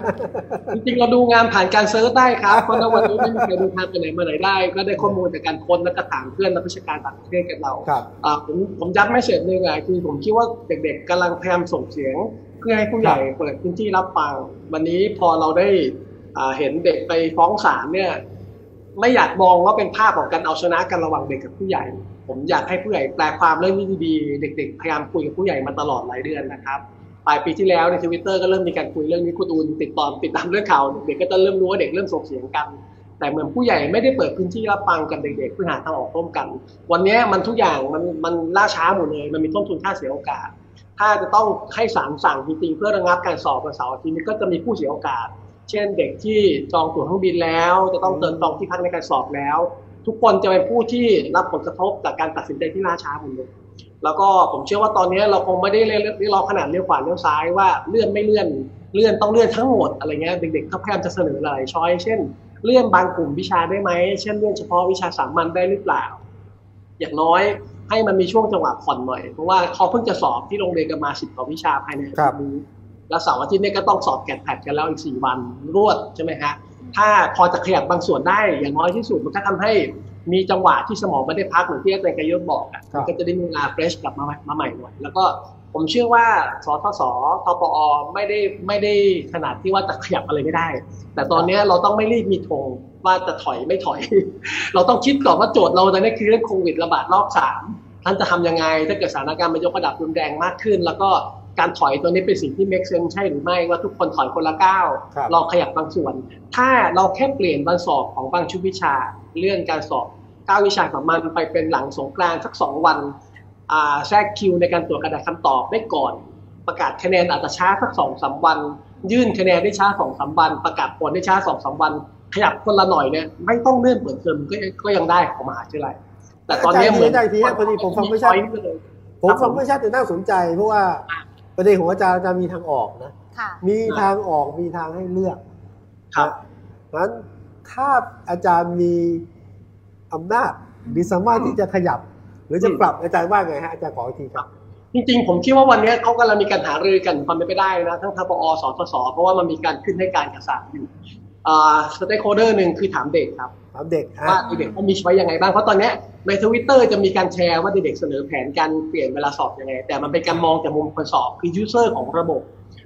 จริงๆเราดูงานผ่านการเซิร์ชได้ครับเพราะในวันนี้ไม่มีใครเดินทางไปไหนมาไหนได้ ก็ได้ข้อมูลจากการค้นและก็ถามเพื่อนนักวิชาการต่างประเทศกันเราครับอ่าผมผมย้ำไม่เสร็จเลยอะคือผมคิดว่าเด็กๆกำลังพยายามส่งเสียง เพื่อให้ผู้ใหญ่เปิดพื้นที่รับฟัง วันนี้พอเราได้อ่าเห็นเด็กไปฟ้องศาลเนี่ยไม่อยากมองว่าเป็นภาพของการเอาชนะกันระหว่างเด็กกับผู้ใหญ่ ผมอยากให้ผู้ใหญ่แปลความเรื่องนี้ดีๆ เด็ก ๆ พยายามคุยกับผู้ใหญ่มาตลอดหลายเดือนนะครับ ปลายปีที่แล้วในทวิตเตอร์ก็เริ่มมีการคุยเรื่องนี้คุณอูนติดตามติดตามเรื่องข่าวเด็กก็จะเริ่มรู้ว่าเด็กเริ่มส่งเสียงกัน แต่เหมือนผู้ใหญ่ไม่ได้เปิดพื้นที่รับฟังกันเด็กๆเพื่อหาทางออกร่วมกัน วันนี้มันทุกอย่างมันมันล่าช้าหมดเลยมันมีต้นทุนค่าเสียโอกาส ถ้าจะต้องให้ศาลสั่งจริงๆเพื่อระงับการสอบวันเสาร์อาทิตย์นี้ก็จะมีผู้เสียโอกาส เช่นเด็กที่จองตั๋วเครื่องบินแล้ว จะต้องเติมจองที่พักในการสอบแล้ว ทุกคนจะเป็นผู้ที่รับผลกระทบจากการตัดสินใจที่ล่าช้าหมดเลย แล้วก็ผมเชื่อว่าตอนนี้เราคงไม่ได้เรียกร้องขนาดเลี้ยวขวาเลี้ยวซ้ายว่าเลื่อนไม่เลื่อนเลื่อนต้องเลื่อนทั้งหมดอะไรเงี้ยเด็กๆเขาพยายามจะเสนอหลายช้อยเช่น เลื่อนบางกลุ่มวิชาได้ไหมเช่นเลื่อนเฉพาะวิชาสามัญได้หรือเปล่า อย่างน้อยให้มันมีช่วงจังหวะผ่อนหน่อยเพราะว่าเขาเพิ่งจะสอบที่โรงเรียนกันมาสิบกว่าวิชาภายในอาทิตย์นี้แล้วเสาร์อาทิตย์นี้ก็ต้องสอบแกดแพดกันแล้วอีกสี่วันรวดใช่ไหมฮะถ้าพอจะขยับบางส่วนได้อย่างน้อยที่สุดมันก็ทำให้ มีจังหวะที่สมองไม่ได้พักเหมือนที่อาจารย์กยศบอกอะก็จะได้มีเวลาเฟรชกลับมามาใหม่หน่อยแล้วก็ผมเชื่อว่าสทศทปอไม่ได้ไม่ได้ขนาดที่ว่าจะขยับอะไรไม่ได้ แต่ตอนนี้เราต้องไม่รีบมีธงว่าจะถอยไม่ถอย เราต้องคิดก่อนว่าโจทย์เราตอนนี้คือเรื่องโควิดระบาดรอบสามท่านจะทำยังไง ถ้าเกิดสถานการณ์มันยกระดับรุนแรงมากขึ้น แล้วก็การถอยตัวนี้เป็นสิ่งที่ make sense ใช่หรือไม่ว่าทุกคนถอยคนละก้าวเราขยับบางส่วน ถ้าเราแค่เปลี่ยนวันสอบของบางชุดวิชา เลื่อนการสอบก้าวิชาของมันไปเป็นหลังสงกรานต์สักสองวันแทรกคิวในการตรวจกระดาษคำตอบได้ก่อน ประกาศคะแนนอาจจะช้าสักสองสาวัน ยื่นคะแนนได้ช้าสองสาวัน ประกาศผลได้ช้าสองสาวัน ขยับคนละหน่อยเนี่ยไม่ต้องเลื่อนเปิดเทอมก็ก็ยังได้ของมหาวิทยาลัยแต่ตอนนี้เหมือนได้ทีพอดีผมฟังไม่ชัดผมฟังไม่ชัดแต่น่าสนใจ เพราะว่าประเด็นของอาจารย์อาจารย์มีทางออกนะมีทางออกมีทางให้เลือกครับงั้น ถ้าอาจารย์มีอำนาจมีสามารถที่จะขยับ หรือจะปรับอาจารย์ว่าไงฮะอาจารย์ขออีกทีครับจริงๆผมคิดว่าวันนี้เขากำลังมีการหารือกันความเป็นไปได้นะทั้งทปอสทศเพราะว่ามันมีการขึ้นให้การกระสานอยู่ stakeholder หนึ่งคือถามเด็กครับถามเด็กว่าเด็กเขามี choice ยังไงบ้างเพราะตอนนี้ในทวิตเตอร์จะมีการแชร์ว่าเด็กเสนอแผนการเปลี่ยนเวลาสอบยังไง แต่มันเป็นการมองจากมุมคนสอบคือ user ของระบบ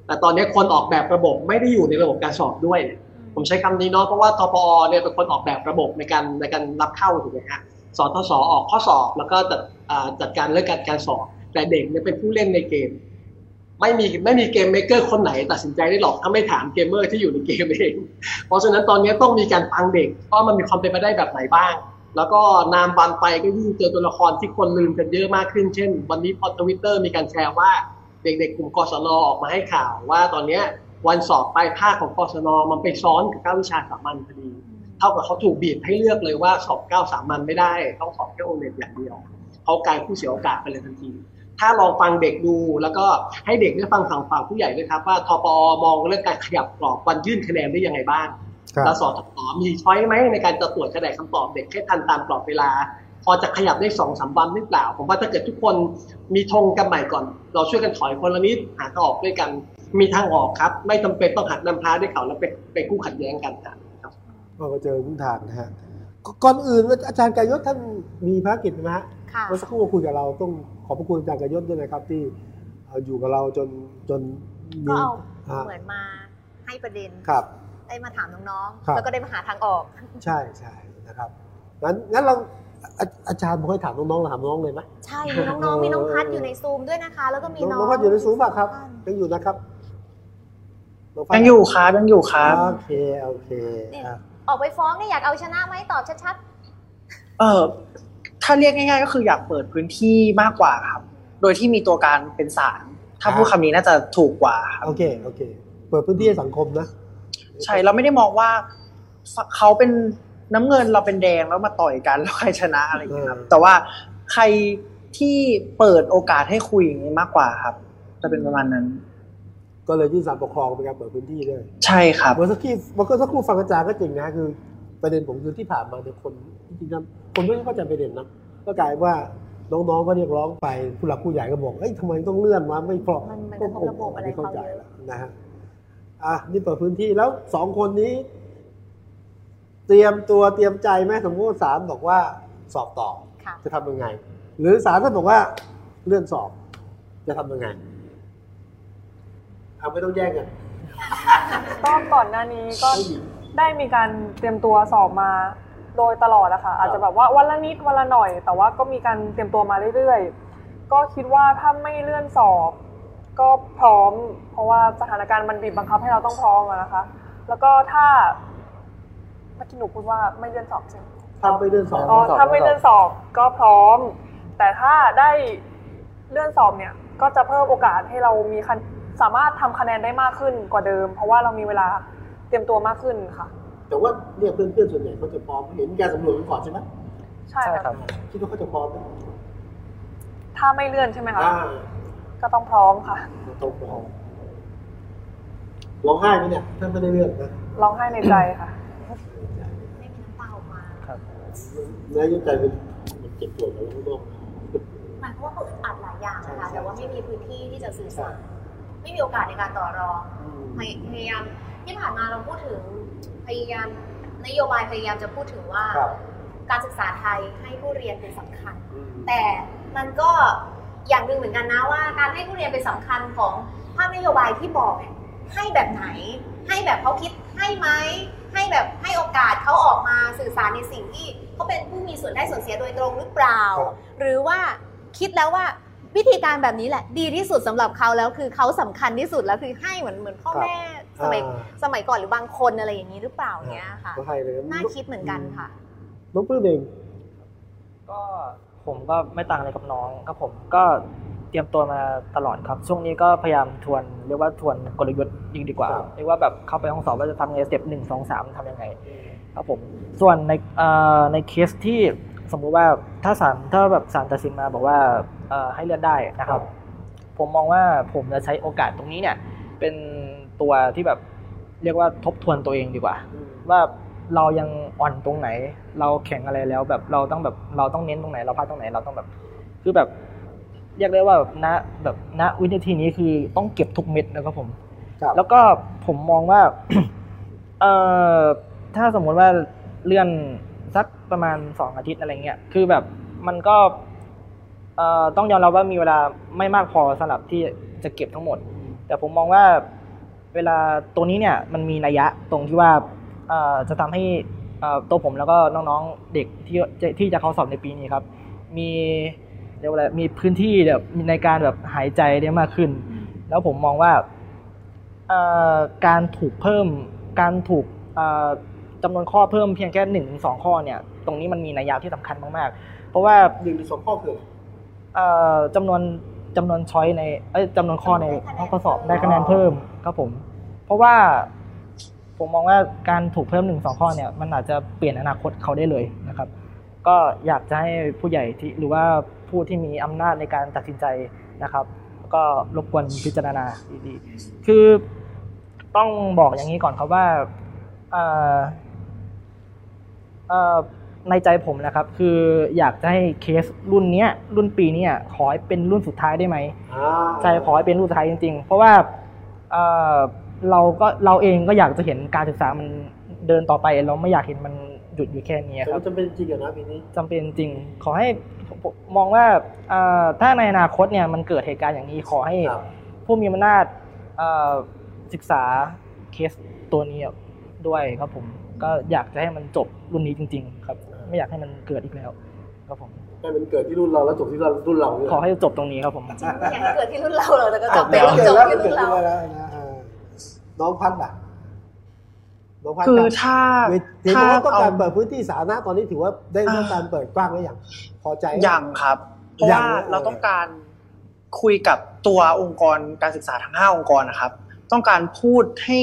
แต่ตอนนี้คนออกแบบระบบไม่ได้อยู่ในระบบการสอบด้วย ผมใช้คำนี้เนาะเพราะว่าทปอเนี่ยเป็นคนออกแบบระบบในการในการรับเข้าถูกไหมฮะสทศออกข้อสอบแล้วก็จัดจัดการเรื่องการการสอบ แต่เด็กเนี่ยเป็นผู้เล่นในเกม ไม่มีไม่มี game maker คนไหนตัดสินใจได้หรอกถ้าไม่ถามเกมเมอร์ที่อยู่ในเกมเอง เพราะฉะนั้นตอนนี้ต้องมีการฟังเด็กว่ามันมีความเป็นไปได้แบบไหนบ้าง แล้วก็นานวันไปก็ยิ่งเจอตัวละครที่คนลืมกันเยอะมากขึ้นเช่น วันนี้พอทวิตเตอร์มีการแชร์ว่าเด็กๆกลุ่มกศนออกมาให้ข่าวว่าตอนนี้ วันสอบปลายภาคของกศนมันไปซ้อนกับเก้าวิชาสามัญพอดีเท่ากับเขาถูกบีบให้เลือกเลยว่าสอบเก้าสามันไม่ได้ต้องสอบแค่โอเน็ตอย่างเดียวเขากลายผู้เสียโอกาสไปเลยทันที ถ้าลองฟังเด็กดูแล้วก็ให้เด็กได้ฟังฝั่งฝั่งผู้ใหญ่ด้วยครับว่าทปอมองเรื่องการขยับกรอบวันยื่นคะแนนได้ยังไงบ้างแล้วสอทอมีช้อยไหมในการจะตรวจคะแนนคำตอบเด็กให้ทันตามกรอบเวลา พอจะขยับได้สองสามวันหรือเปล่า ผมว่าถ้าเกิดทุกคนมีธงกันใหม่ก่อน เราช่วยกันถอยคนละนิดหาทางออกด้วยกัน มีทางออกครับ ไม่จาเป็นต้องหัดนำพาด้วยเขาแล้วไปไปกู้ขัดแย้งกันครับก็เจอทุกทางนะฮะก่อนอื่นอาจารย์กายศท่านมีภารกิจไหมฮะเมื่อสักครู่คุยกับเราต้องขอบพระคุณอาจารย์กายศด้วยนะครับ ที่อยู่กับเราจนจนก็เอาเหมือนมาให้ประเด็นครับได้มาถามน้องๆแล้วก็ได้มาหาทางออก ใช่ใช่นะครับงั้นงั้นเราอาจารย์บอกให้ถามน้องๆเราถามน้องเลยไหมใช่มีน้องๆมีน้องพัดอยู่ในซูมด้วยนะคะ แล้วก็มีน้องน้องพัดอยู่ในซูมป่ะครับยังอยู่นะครับ ยังอยู่ครับยังอยู่ครับโอเคโอเคออกไปฟ้องเนี่ยอยากเอาชนะไหมตอบชัดๆเออถ้าเรียกง่ายๆ ก็คืออยากเปิดพื้นที่มากกว่าครับ โดยที่มีตัวการเป็นศาลถ้าพูดคำนี้น่าจะถูกกว่าโอเคโอเค เปิดพื้นที่สังคมนะใช่เราไม่ได้มองว่าเขาเป็นน้ำเงินเราเป็นแดงแล้วมาต่อยกันแล้วใครชนะอะไรอย่างเงี้ยครับ แต่ว่าใครที่เปิดโอกาสให้คุยอย่างนี้มากกว่าครับ จะเป็นประมาณนั้น ก็เลยยื่นสารปกครองเป็นการเปิดพื้นที่ด้วยใช่ครับเมื่อสักครู่เมื่อสักครู่ฟังอาจารย์ก็จริงนะคือ ประเด็นผมคือที่ผ่านมาเนี่ยคนจริงๆคนไม่เข้าใจประเด็นนะก็กลายว่าน้องๆก็เรียกร้องไปผู้หลักผู้ใหญ่ก็บอกเอ้ยทำไมต้องเลื่อนมาไม่เพราะต้องระบบอะไรเข้าใจแล้วนะฮะอะนี่เปิดพื้นที่แล้วสองคนนี้ เตรียมตัวเตรียมใจไหมสมมติศาลบอกว่าสอบต่อจะทำยังไง หรือศาลท่านบอกว่าเลื่อนสอบ จะทำยังไง เอาไม่ต้องแย่งกันก็ก่อนหน้านี้ก็ได้มีการเตรียมตัวสอบมาโดยตลอดนะคะอาจจะแบบว่าวันละนิดวันละหน่อย แต่ว่าก็มีการเตรียมตัวมาเรื่อยๆ ก็คิดว่าถ้าไม่เลื่อนสอบ ก็พร้อม เพราะว่าสถานการณ์มันบีบบังคับให้เราต้องพร้อมนะคะ แล้วก็ถ้าเมื่อกี้หนูพูดว่าไม่เลื่อนสอบใช่ไหมถ้าไม่เลื่อนสอบอ๋อถ้าไม่เลื่อนสอบก็พร้อม แต่ถ้าได้เลื่อนสอบเนี่ยก็จะเพิ่มโอกาสให้เรามี สามารถทำคะแนนได้มากขึ้นกว่าเดิม เพราะว่าเรามีเวลาเตรียมตัวมากขึ้นค่ะ แต่ว่าเนี่ยเพื่อนๆส่วนใหญ่เขาจะพร้อมเห็นการสำรวจกันก่อนใช่ไหมใช่ครับคิดว่าเขาจะพร้อมไหมถ้าไม่เลื่อนใช่ไหมคะอ่าก็ต้องพร้อมค่ะต้องพร้อมร้องไห้ไหมเนี่ยถ้าไม่ได้เลือกนะร้องไห้ในใจค่ะไม่มีน้ำตาออกมาเนื้อยุ่งใจมันมันเจ็บปวดแล้วก็ต้องหมายความว่าเขาอึดอัดหลายอย่างนะคะใช่ใช่แต่ว่าไม่มีพื้นที่ที่จะสื่อสาร ไม่มีโอกาสในการต่อรองพยพยายามที่ผ่านมาเราพูดถึงพยายามนโยบายพยายามจะพูดถึงว่าครับการศึกษาไทยให้ผู้เรียนเป็นสำคัญอืมแต่มันก็อย่างหนึ่งเหมือนกันนะว่า การให้ผู้เรียนเป็นสำคัญของภาพนโยบายที่บอกเนี่ยให้แบบไหน ให้แบบเขาคิดให้ไหมให้แบบให้โอกาสเขาออกมาสื่อสารในสิ่งที่เขาเป็นผู้มีส่วนได้ส่วนเสียโดยตรงหรือเปล่าครับหรือว่าคิดแล้วว่า วิธีการแบบนี้แหละ ดีที่สุดสำหรับเขาแล้วคือเขาสำคัญที่สุดแล้วคือให้เหมือนเหมือนพ่อครับแม่สมัยอ่าสมัยก่อนหรือบางคนอะไรอย่างนี้หรือเปล่าเนี้ยค่ะก็ให้เลยน่าคิดเหมือนกันค่ะน้องปลื้มเองก็ผมก็ไม่ต่างอะไรกับน้องครับผมก็เตรียมตัวมาตลอดครับ ช่วงนี้ก็พยายามทวนเรียกว่าทวนกลยุทธ์ยิ่งดีกว่าครับเรียกว่าแบบเข้าไปห้องสอบว่าจะทำไง step หนึ่งสองสามทำยังไงครับผมส่วนในเอ่อในเคสที่สมมุติว่าถ้าศาลถ้าแบบศาลตัดสินมาบอกว่าเอ่อ ให้เลื่อนได้นะครับ ผมมองว่าผมจะใช้โอกาสตรงนี้เนี่ย เป็นตัวที่แบบเรียกว่าทบทวนตัวเองดีกว่า ว่าเรายังอ่อนตรงไหน เราแข็งอะไรแล้วแบบเราต้องแบบเราต้องเน้นตรงไหน เราพลาดตรงไหนเราต้องแบบ คือแบบเรียกได้ว่าแบบณแบบณวินาทีนี้คือต้องเก็บทุกเม็ดนะครับผมครับแล้วก็ผมมองว่าเอ่อถ้าสมมุติว่าเลื่อนสักประมาณสองอาทิตย์อะไรเงี้ยคือแบบมันก็เอ่อ ต้องยอมรับว่ามีเวลาไม่มากพอสำหรับที่จะเก็บทั้งหมด แต่ผมมองว่าเวลาตัวนี้เนี่ยมันมีนัยยะตรงที่ว่าจะทำให้ตัวผมแล้วก็น้องๆเด็กที่จะที่จะเข้าสอบในปีนี้ครับ มีเรียกว่าอะไรมีพื้นที่แบบในการแบบหายใจได้มากขึ้น แล้วผมมองว่าการถูกเพิ่มการถูกจำนวนข้อเพิ่มเพียงแค่หนึ่งถึงสองข้อเนี่ย ตรงนี้มันมีนัยยะที่สำคัญมากๆ เพราะว่าหนึ่งหรือสองข้อคือ จำนวนจำนวนช้อยในเอ้ยจำนวนข้อในห้องข้อสอบได้คะแนนเพิ่มครับผม เพราะว่าผมมองว่าการถูกเพิ่มหนึ่งสองข้อเนี่ยมันอาจจะเปลี่ยนอนาคตเขาได้เลยนะครับ ก็อยากจะให้ผู้ใหญ่ที่หรือว่าผู้ที่มีอำนาจในการตัดสินใจนะครับ ก็รบกวนพิจารณาดีๆคือต้องบอกอย่างนี้ก่อนครับว่าเอ่อเอ่อ ในใจผมนะครับ คืออยากจะให้เคสรุ่นเนี้ย รุ่นปีเนี้ยขอให้เป็นรุ่นสุดท้ายได้ไหมอ่าใช่ขอให้เป็นรุ่นสุดท้ายจริง ๆ เพราะว่าเอ่อเราก็เราเองก็อยากจะเห็นการศึกษามันเดินต่อไป เราไม่อยากเห็นมันหยุดอยู่แค่นี้แต่ครัว่าบจำเป็นจริงอะนะปีนี้จำเป็นจริง ขอให้ผมมองว่าเอ่อถ้าในอนาคตเนี่ยมันเกิดเหตุการณ์อย่างนี้ขอให้ครับผู้มีอำนาจเอ่อศึกษาเคสตัวนี้ด้วยครับผมก็อยากจะให้มันจบรุ่นนี้จริง ๆ ครับ ไม่อยากให้มันเกิดอีกแล้วครับผมให้มันเกิดที่รุ่นเราแล้วจบที่รุ่นเราเนี่ยขอให้จบตรงนี้ครับผมอยากให้เกิดที่รุ่นเราเลยแต่ก็จจบบเป็นแล้วจบแล้วที่เกิรุ่ดนที่เราแล้วนะอ่าน้องพัดอะน้องพัดคือรับถ้าเห็นถ้าบอกว่าต้องเอาการเปิดพื้นที่สาธารณะตอนนี้ถือว่าได้เรื่องการเปิดกว้างหรือยังพอใจไหมอย่างครับเพราะยังว่านะเราต้องการคุยกับตัวองค์กรการศึกษาทั้งห้าองค์กรนะครับ ต้องการพูดให้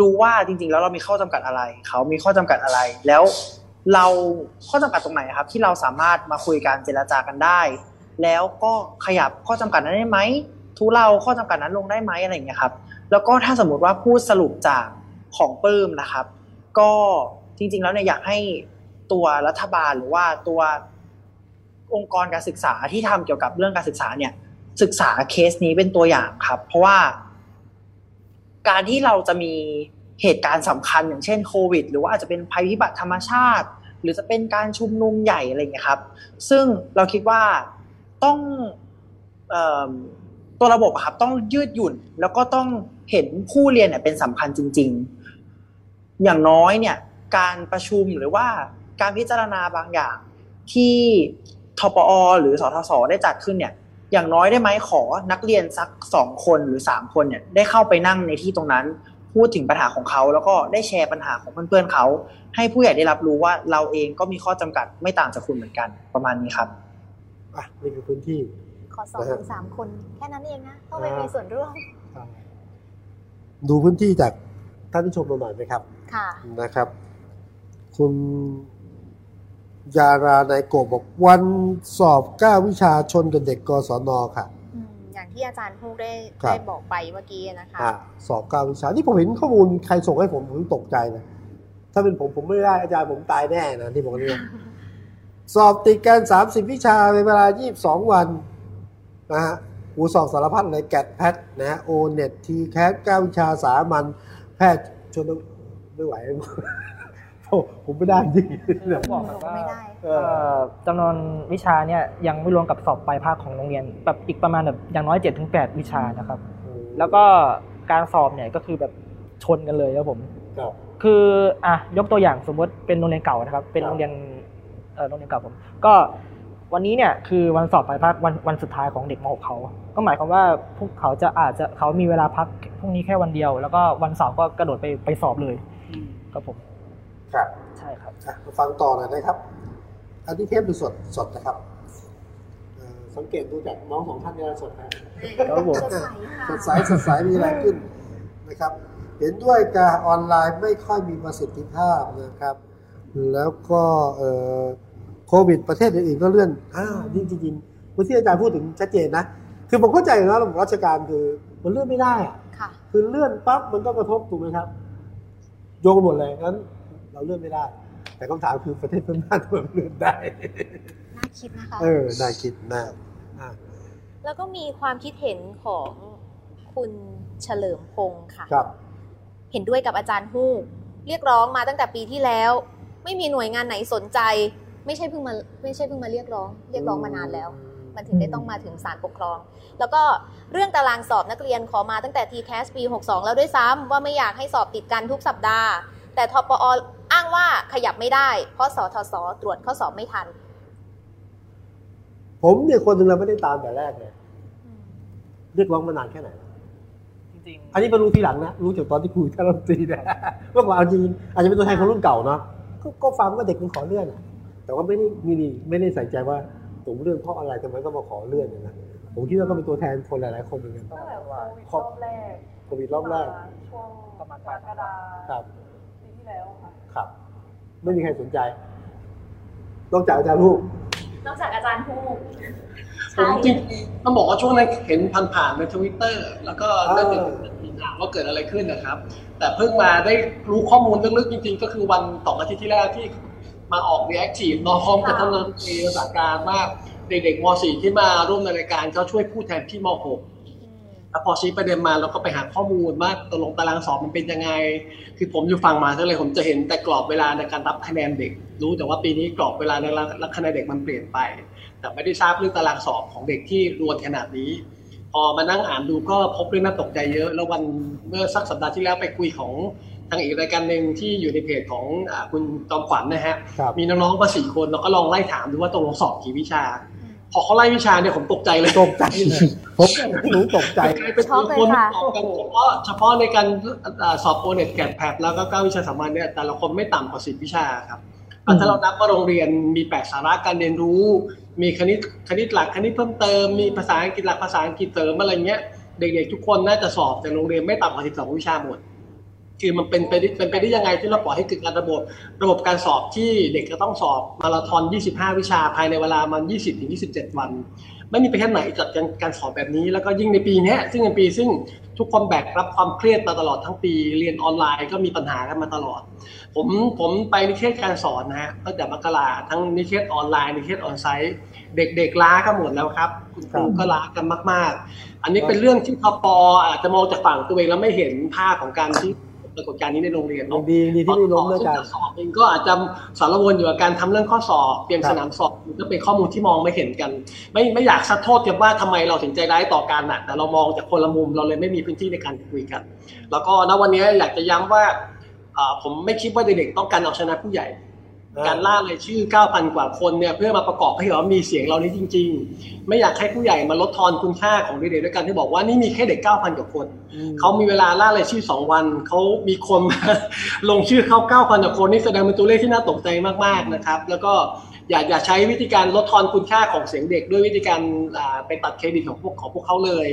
รู้ว่าจริง ๆ แล้วเรามีข้อจำกัดอะไร เขามีข้อจำกัดอะไร แล้ว เราข้อจำกัดตรงไหนครับ ที่เราสามารถมาคุยกันเจรจากันได้ แล้วก็ขยับข้อจำกัดนั้นได้ไหมทุเราข้อจำกัดนั้นลงได้ไหมอะไรอย่างเงี้ยครับ แล้วก็ถ้าสมมุติว่าพูดสรุปจากของปลื้มนะครับ ก็จริง ๆ แล้วเนี่ยอยากให้ตัวรัฐบาลหรือว่าตัวองค์กรการศึกษาที่ทำเกี่ยวกับเรื่องการศึกษาเนี่ยศึกษาเคสนี้เป็นตัวอย่างครับ เพราะว่า การที่เราจะมี เหตุการณ์สำคัญอย่างเช่นโควิด หรือว่าอาจจะเป็นภัยพิบัติธรรมชาติ หรือจะเป็นการชุมนุมใหญ่อะไรเงี้ยครับ ซึ่งเราคิดว่าต้องอตัวระบบครับต้องยืดหยุ่น แล้วก็ต้องเห็นผู้เรียนเนี่ยเป็นสำคัญจริง ๆ อย่างน้อยเนี่ยการประชุมหรือว่าการพิจารณาบางอย่างที่ทปอ หรือสทศได้จัดขึ้นเนี่ยอย่างน้อยได้ไหมขอนักเรียนสักสองคนหรือสามคนเนี่ยได้เข้าไปนั่งในที่ตรงนั้น พูดถึงปัญหาของเขา แล้วก็ได้แชร์ปัญหาของเพื่อนๆเขา ให้ผู้ใหญ่ได้รับรู้ว่าเราเองก็มีข้อจำกัดไม่ต่างจากคุณเหมือนกันประมาณนี้ครับอะนี่คือพื้นที่ ขอสอบถึงสามคนแค่นั้นเองนะต้องไปมีส่วนร่วมดูพื้นที่จากท่านที่ชมเราหน่อยไหมครับ ค่ะนะครับ คุณยารานายโกบบอกวันสอบเก้าวิชาชนกับเด็กกศนค่ะอืมอย่าง ที่อาจารย์พูดได้ครับได้บอกไปเมื่อกี้นะคะอ่าสอบเก้าวิชา นี่ผมเห็นข้อมูลใครส่งให้ผมผมตกใจนะ ถ้าเป็นผมผมไม่ได้อาจารย์ผมตายแน่นะที่บอกเนี่ยสอบติดกันสามสิบวิชาเป็นเวลายี่สิบสองวันนะฮะอูสอบสารพัดเลย GAT PAT นะฮะ O-NET TCAS เก้าวิชาสามัญแพทย์ชนไม่ไหว ผมผมไม่ได้จริงผมบอกแบบว่าไม่ได้เอเอ่ออจำนวนวิชาเนี่ยยังไม่รวมกับสอบปลายภาคของโรงเรียนแบบอีกประมาณแบบอย่างน้อยเจ็ดถึงแปดวิชานะครับ แล้วก็การสอบเนี่ยก็คือแบบชนกันเลยครับผมครับคืออะยกตัวอย่างสมมติเป็นโรงเรียนเก่านะครับ เป็นครับโรงเรียนเออโรงเรียนเก่าผม ก็วันนี้เนี่ยคือวันสอบปลายภาควันวันสุดท้ายของเด็กม .6 เขา ก็หมายความว่าพวกเขาจะอาจจะเขามีเวลาพักพรุ่งนี้แค่วันเดียว แล้วก็วันเสาร์ก็กระโดดไปไปสอบเลยครับผม ครับ ใช่ครับอะมาฟังต่อหน่อยนะครับ อันนี้เทปดูสดสดนะครับเอ่อสังเกตดูจากน้องสองท่านนี่สดนะ ครับผม สดใสค่ะ สดใสสดใสมีอะไรขึ้นนะครับ เห็นด้วยการออนไลน์ไม่ค่อยมีประสิทธิภาพนะครับ แล้วก็เอ่อโควิดประเทศอื่นๆก็เลื่อนอ้าวนี่จริงๆวันที่อาจารย์พูดถึงชัดเจนนะ คือผมเข้าใจนะระบบราชการคือมันเลื่อนไม่ได้อะค่ะ คือเลื่อนปั๊บมันก็กระทบถูกไหมครับ โยงหมดเลยงั้น เราเลื่อนไม่ได้ แต่คำถามคือประเทศเพื่อนบ้านทำไมมันเลื่อนได้น่าคิดนะคะเออน่าคิดมากอะแล้วก็มีความคิดเห็นของคุณเฉลิมพงศ์ค่ะครับ เห็นด้วยกับอาจารย์ฮูกเรียกร้องมาตั้งแต่ปีที่แล้ว ไม่มีหน่วยงานไหนสนใจ ไม่ใช่เพิ่งมาไม่ใช่เพิ่งมาเรียกร้อง เรียกร้องมานานแล้ว มันถึงได้ต้องมาถึงศาลปกครอง แล้วก็เรื่องตารางสอบนักเรียนขอมาตั้งแต่ TCAS ปี 62 แล้วด้วยซ้ำว่าไม่อยากให้สอบติดกันทุกสัปดาห์ แต่ทปออ้างว่าขยับไม่ได้ เพราะสทศตรวจข้อสอบไม่ทัน ผมเนี่ยคนหนึ่งเราไม่ได้ตามแต่แรกเลยเรียกร้องมานานแค่ไหนจริงอันนี้มารู้ทีหลังนะรู้จากตอนที่คุยท่านรัฐมนตรีนะเมื่อก่อนเอาจริงอาจจะเป็นตัวแทนคนรุ่นเก่าเนาะก็ก็ฟังว่าเด็กมันขอเลื่อนอะแต่ว่าไม่ได้มีนี่ไม่ได้ใส่ใจว่าผมเลื่อนเพราะอะไรทำไมต้องมาขอเลื่อนอย่างนั้นผมคิดว่าก็เป็นตัวแทนคนหลาย ๆ คนเหมือนกันตั้งแต่โควิดรอบแรกโควิดรอบแรกมาช่วงประมาณกรกฎาครับปีที่ แล้วค่ะครับ ไม่มีใครสนใจนอกจากอาจารย์ลูกนอกจากอาจารย์ฮูกผมจริงต้องบอกว่าช่วงนั้นเห็นผ่านๆในทวิตเตอร์แล้วก็ได้ติดตามว่าเกิดอะไรขึ้นนะครับ แต่เพิ่งมาได้รู้ข้อมูลลึกๆจริง ๆ ก็คือวันสองอาทิตย์ที่แล้วที่มาออก reactive นอพร้อมกับท่านรัฐมนตรีภาษาการว่าเด็กๆม .4 ที่มาร่วมในรายการเขาช่วยพูดแทนพี่ม .6 แล้วพอชี้ประเด็นมาเราก็ไปหาข้อมูลว่าตกลงตารางสอบมันเป็นยังไง คือผมอยู่ฟังมาทั้งเลยผมจะเห็นแต่กรอบเวลาในการรับคะแนนเด็ก รู้แต่ว่าปีนี้กรอบเวลาในรับคะแนนเด็กมันเปลี่ยนไป แต่ไม่ได้ทราบเรื่องตารางสอบของเด็กที่รวนขนาดนี้ พอมานั่งอ่านดูก็พบเรื่องน่าตกใจเยอะ แล้ววันเมื่อสักสัปดาห์ที่แล้วไปคุยของทางอีกรายการหนึ่งที่อยู่ในเพจของอาคุณจอมขวัญนะฮะครับมีน้องๆมาสี่คนเราก็ลองไล่ถามดูว่าตกลงสอบกี่วิชา พอเขาไล่วิชาเนี่ยผมตกใจเลยตกใจเลยผมหนูตกใจกลายเป็นช็อกเลยคนค่ะสอบกันเฉพาะเฉพาะในการอ่าสอบโอเน็ตแกดแพดแล้วก็เก้าวิชาสามัญเนี่ยแต่ละคนไม่ต่ำกว่าสิบวิชาครับแต่ถ้าเรานับว่าโรงเรียนมีแปดสาระการเรียนรู้ มีคณิตคณิตหลักคณิตเพิ่มเติม มีภาษาอังกฤษหลักภาษาอังกฤษเสริมอะไรเงี้ยเด็กๆทุกคนน่าจะสอบแต่โรงเรียนไม่ต่ำกว่าสิบสองวิชาหมด คือมันเป็นไปได้เป็นไปได้ยังไงที่เราปล่อยให้เกิดการระบบระบบการสอบที่เด็กจะต้องสอบมาราธอน 25 วิชาภายในเวลามัน 20-27 วัน ไม่มีประเทศไหนจัดการการสอบแบบนี้ แล้วก็ยิ่งในปีเนี้ยซึ่งเป็นปีซึ่งทุกคนแบกรับความเครียดมาตลอดทั้งปี เรียนออนไลน์ก็มีปัญหากันมาตลอด ผมผมไปนิเทศการสอนนะฮะตั้งแต่มกราทั้งนิเทศออนไลน์นิเทศออนไซต์เด็กๆล้ากันหมดแล้วครับคุณครูก็ล้ากันมาก ๆ อันนี้เป็นเรื่องที่พปอาจจะมองจากฝั่งตัวเองแล้วไม่เห็นภาพของการที่ ปรากฏการณ์นี้ในโรงเรียนยัเนาะงดีดีที่ไม่ล้มด้วยกันตอสอบเองก็อาจจะสารวนอยู่กับการทำเรื่องข้อสอบเตรียมครับสนามสอบมันก็เป็นข้อมูลที่มองไม่เห็นกัน ไม่ไม่อยากซัดโทษกันว่าทำไมเราถึงใจร้ายต่อกันน่ะแต่เรามองจากคนละมุมเราเลยไม่มีพื้นที่ในการคุยกัน แล้วก็ณวันนี้อยากจะย้ำว่าอ่าผมไม่คิดว่าเด็กๆต้องการเอาชนะผู้ใหญ่ การล่ารายชื่อ 9,000 กว่าคนเนี่ยเพื่อมาประกอบให้เห็นว่ามีเสียงเรานี้จริง ๆ ไม่อยากให้ผู้ใหญ่มาลดทอนคุณค่าของเด็กๆด้วยกันที่บอกว่านี่มีแค่เด็ก 9,000 กว่าคน เขามีเวลาล่ารายชื่อ 2 วัน เขามีคนมาลงชื่อเขา9,000 กว่าคนนี่แสดงเป็นตัวเลขที่น่าตกใจมากๆนะครับ แล้วก็อย่าอย่าใช้วิธีการลดทอนคุณค่าของเสียงเด็ก ด้วยวิธีการไปตัดเครดิตของพวกของพวกเขาเลย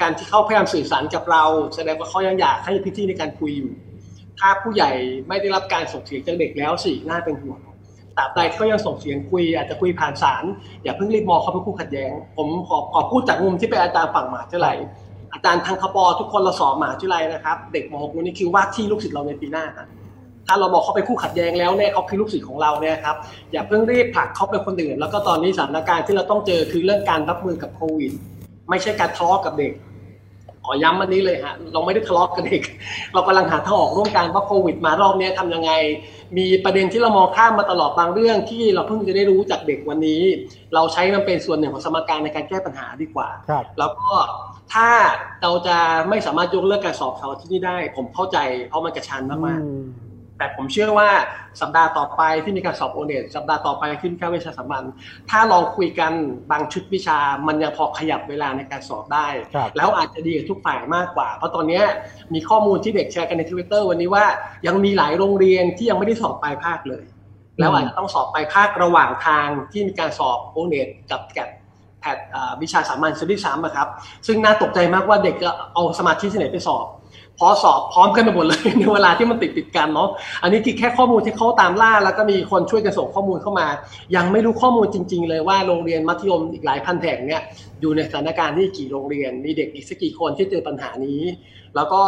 การที่เขาพยายามสื่อสารกับเรา แสดงว่าเขายังอยากให้พื้นที่ในการคุยอยู่ ถ้าผู้ใหญ่ไม่ได้รับการส่งเสียงจากเด็กแล้วสิน่าเป็นห่วงตราบใดเขายังส่งเสียงคุยอาจจะคุยผ่านสารอย่าเพิ่งรีบมองเขาเป็นคู่ขัดแย้ง ผมขอขอพูดจากมุมที่เป็นอาจารย์ฝั่งหมาวิทยาลัยอาจารย์ทางคปทุกคนเราสอบมาวิทยาลัยนะครับ เด็กม .6 นี่คือว่าที่ลูกศิษย์เราในปีหน้าถ้าเราบอกเขาเป็นคู่ขัดแย้งแล้วเนี่ยเขาคือลูกศิษย์ของเราเนี่ยครับอย่าเพิ่งรีบผลักเขาเป็นคนอื่น แล้วก็ตอนนี้สถานการณ์ที่เราต้องเจอคือเรื่องการรับมือกับโควิด ไม่ใช่การทะเลาะกับเด็ก อย้ำวันนี้เลยฮะเราไม่ได้ทะเลาะกับเด็กเรากำลังหาทางออกร่วมกันว่าโควิดมารอบนี้ทำยังไง มีประเด็นที่เรามองข้ามมาตลอดบางเรื่องที่เราเพิ่งจะได้รู้จากเด็กวันนี้ เราใช้มันเป็นส่วนหนึ่งของสมการในการแก้ปัญหาดีกว่า แล้วก็ถ้าเราจะไม่สามารถยกเลิกการสอบเขาที่นี่ได้ ผมเข้าใจเพราะมันกระชันมากๆ แต่ผมเชื่อว่าสัปดาห์ต่อไปที่มีการสอบโอเน็ตสัปดาห์ต่อไปขึ้นค่าวิชาสัมพันธ์ถ้าลองคุยกันบางชุดวิชา มันยังพอขยับเวลาในการสอบได้ แล้วอาจจะดีกับทุกฝ่ายมากกว่า เพราะตอนนี้มีข้อมูลที่เด็กแชร์กันในทวิตเตอร์วันนี้ว่ายังมีหลายโรงเรียนที่ยังไม่ได้สอบปลายภาคเลย แล้วอาจจะต้องสอบปลายภาคระหว่างทางที่มีการสอบโอเน็ตกับแกแพทวิชาสามัญชุดที่สามครับซึ่งน่าตกใจมากว่าเด็กจะเอาสมาธิที่ไหนไปสอบ พอสอบพร้อมกันไปหมดเลยในเวลาที่มันติดติดกันเนาะอันนี้คือแค่ข้อมูลที่เขาตามล่า แล้วก็มีคนช่วยกันส่งข้อมูลเข้ามา ยังไม่รู้ข้อมูลจริง ๆ เลยว่าโรงเรียนมัธยมอีกหลายพันแห่งเนี่ยอยู่ในสถานการณ์ที่กี่โรงเรียนมีเด็กอีกสักกี่คนที่เจอปัญหานี้ แล้วก็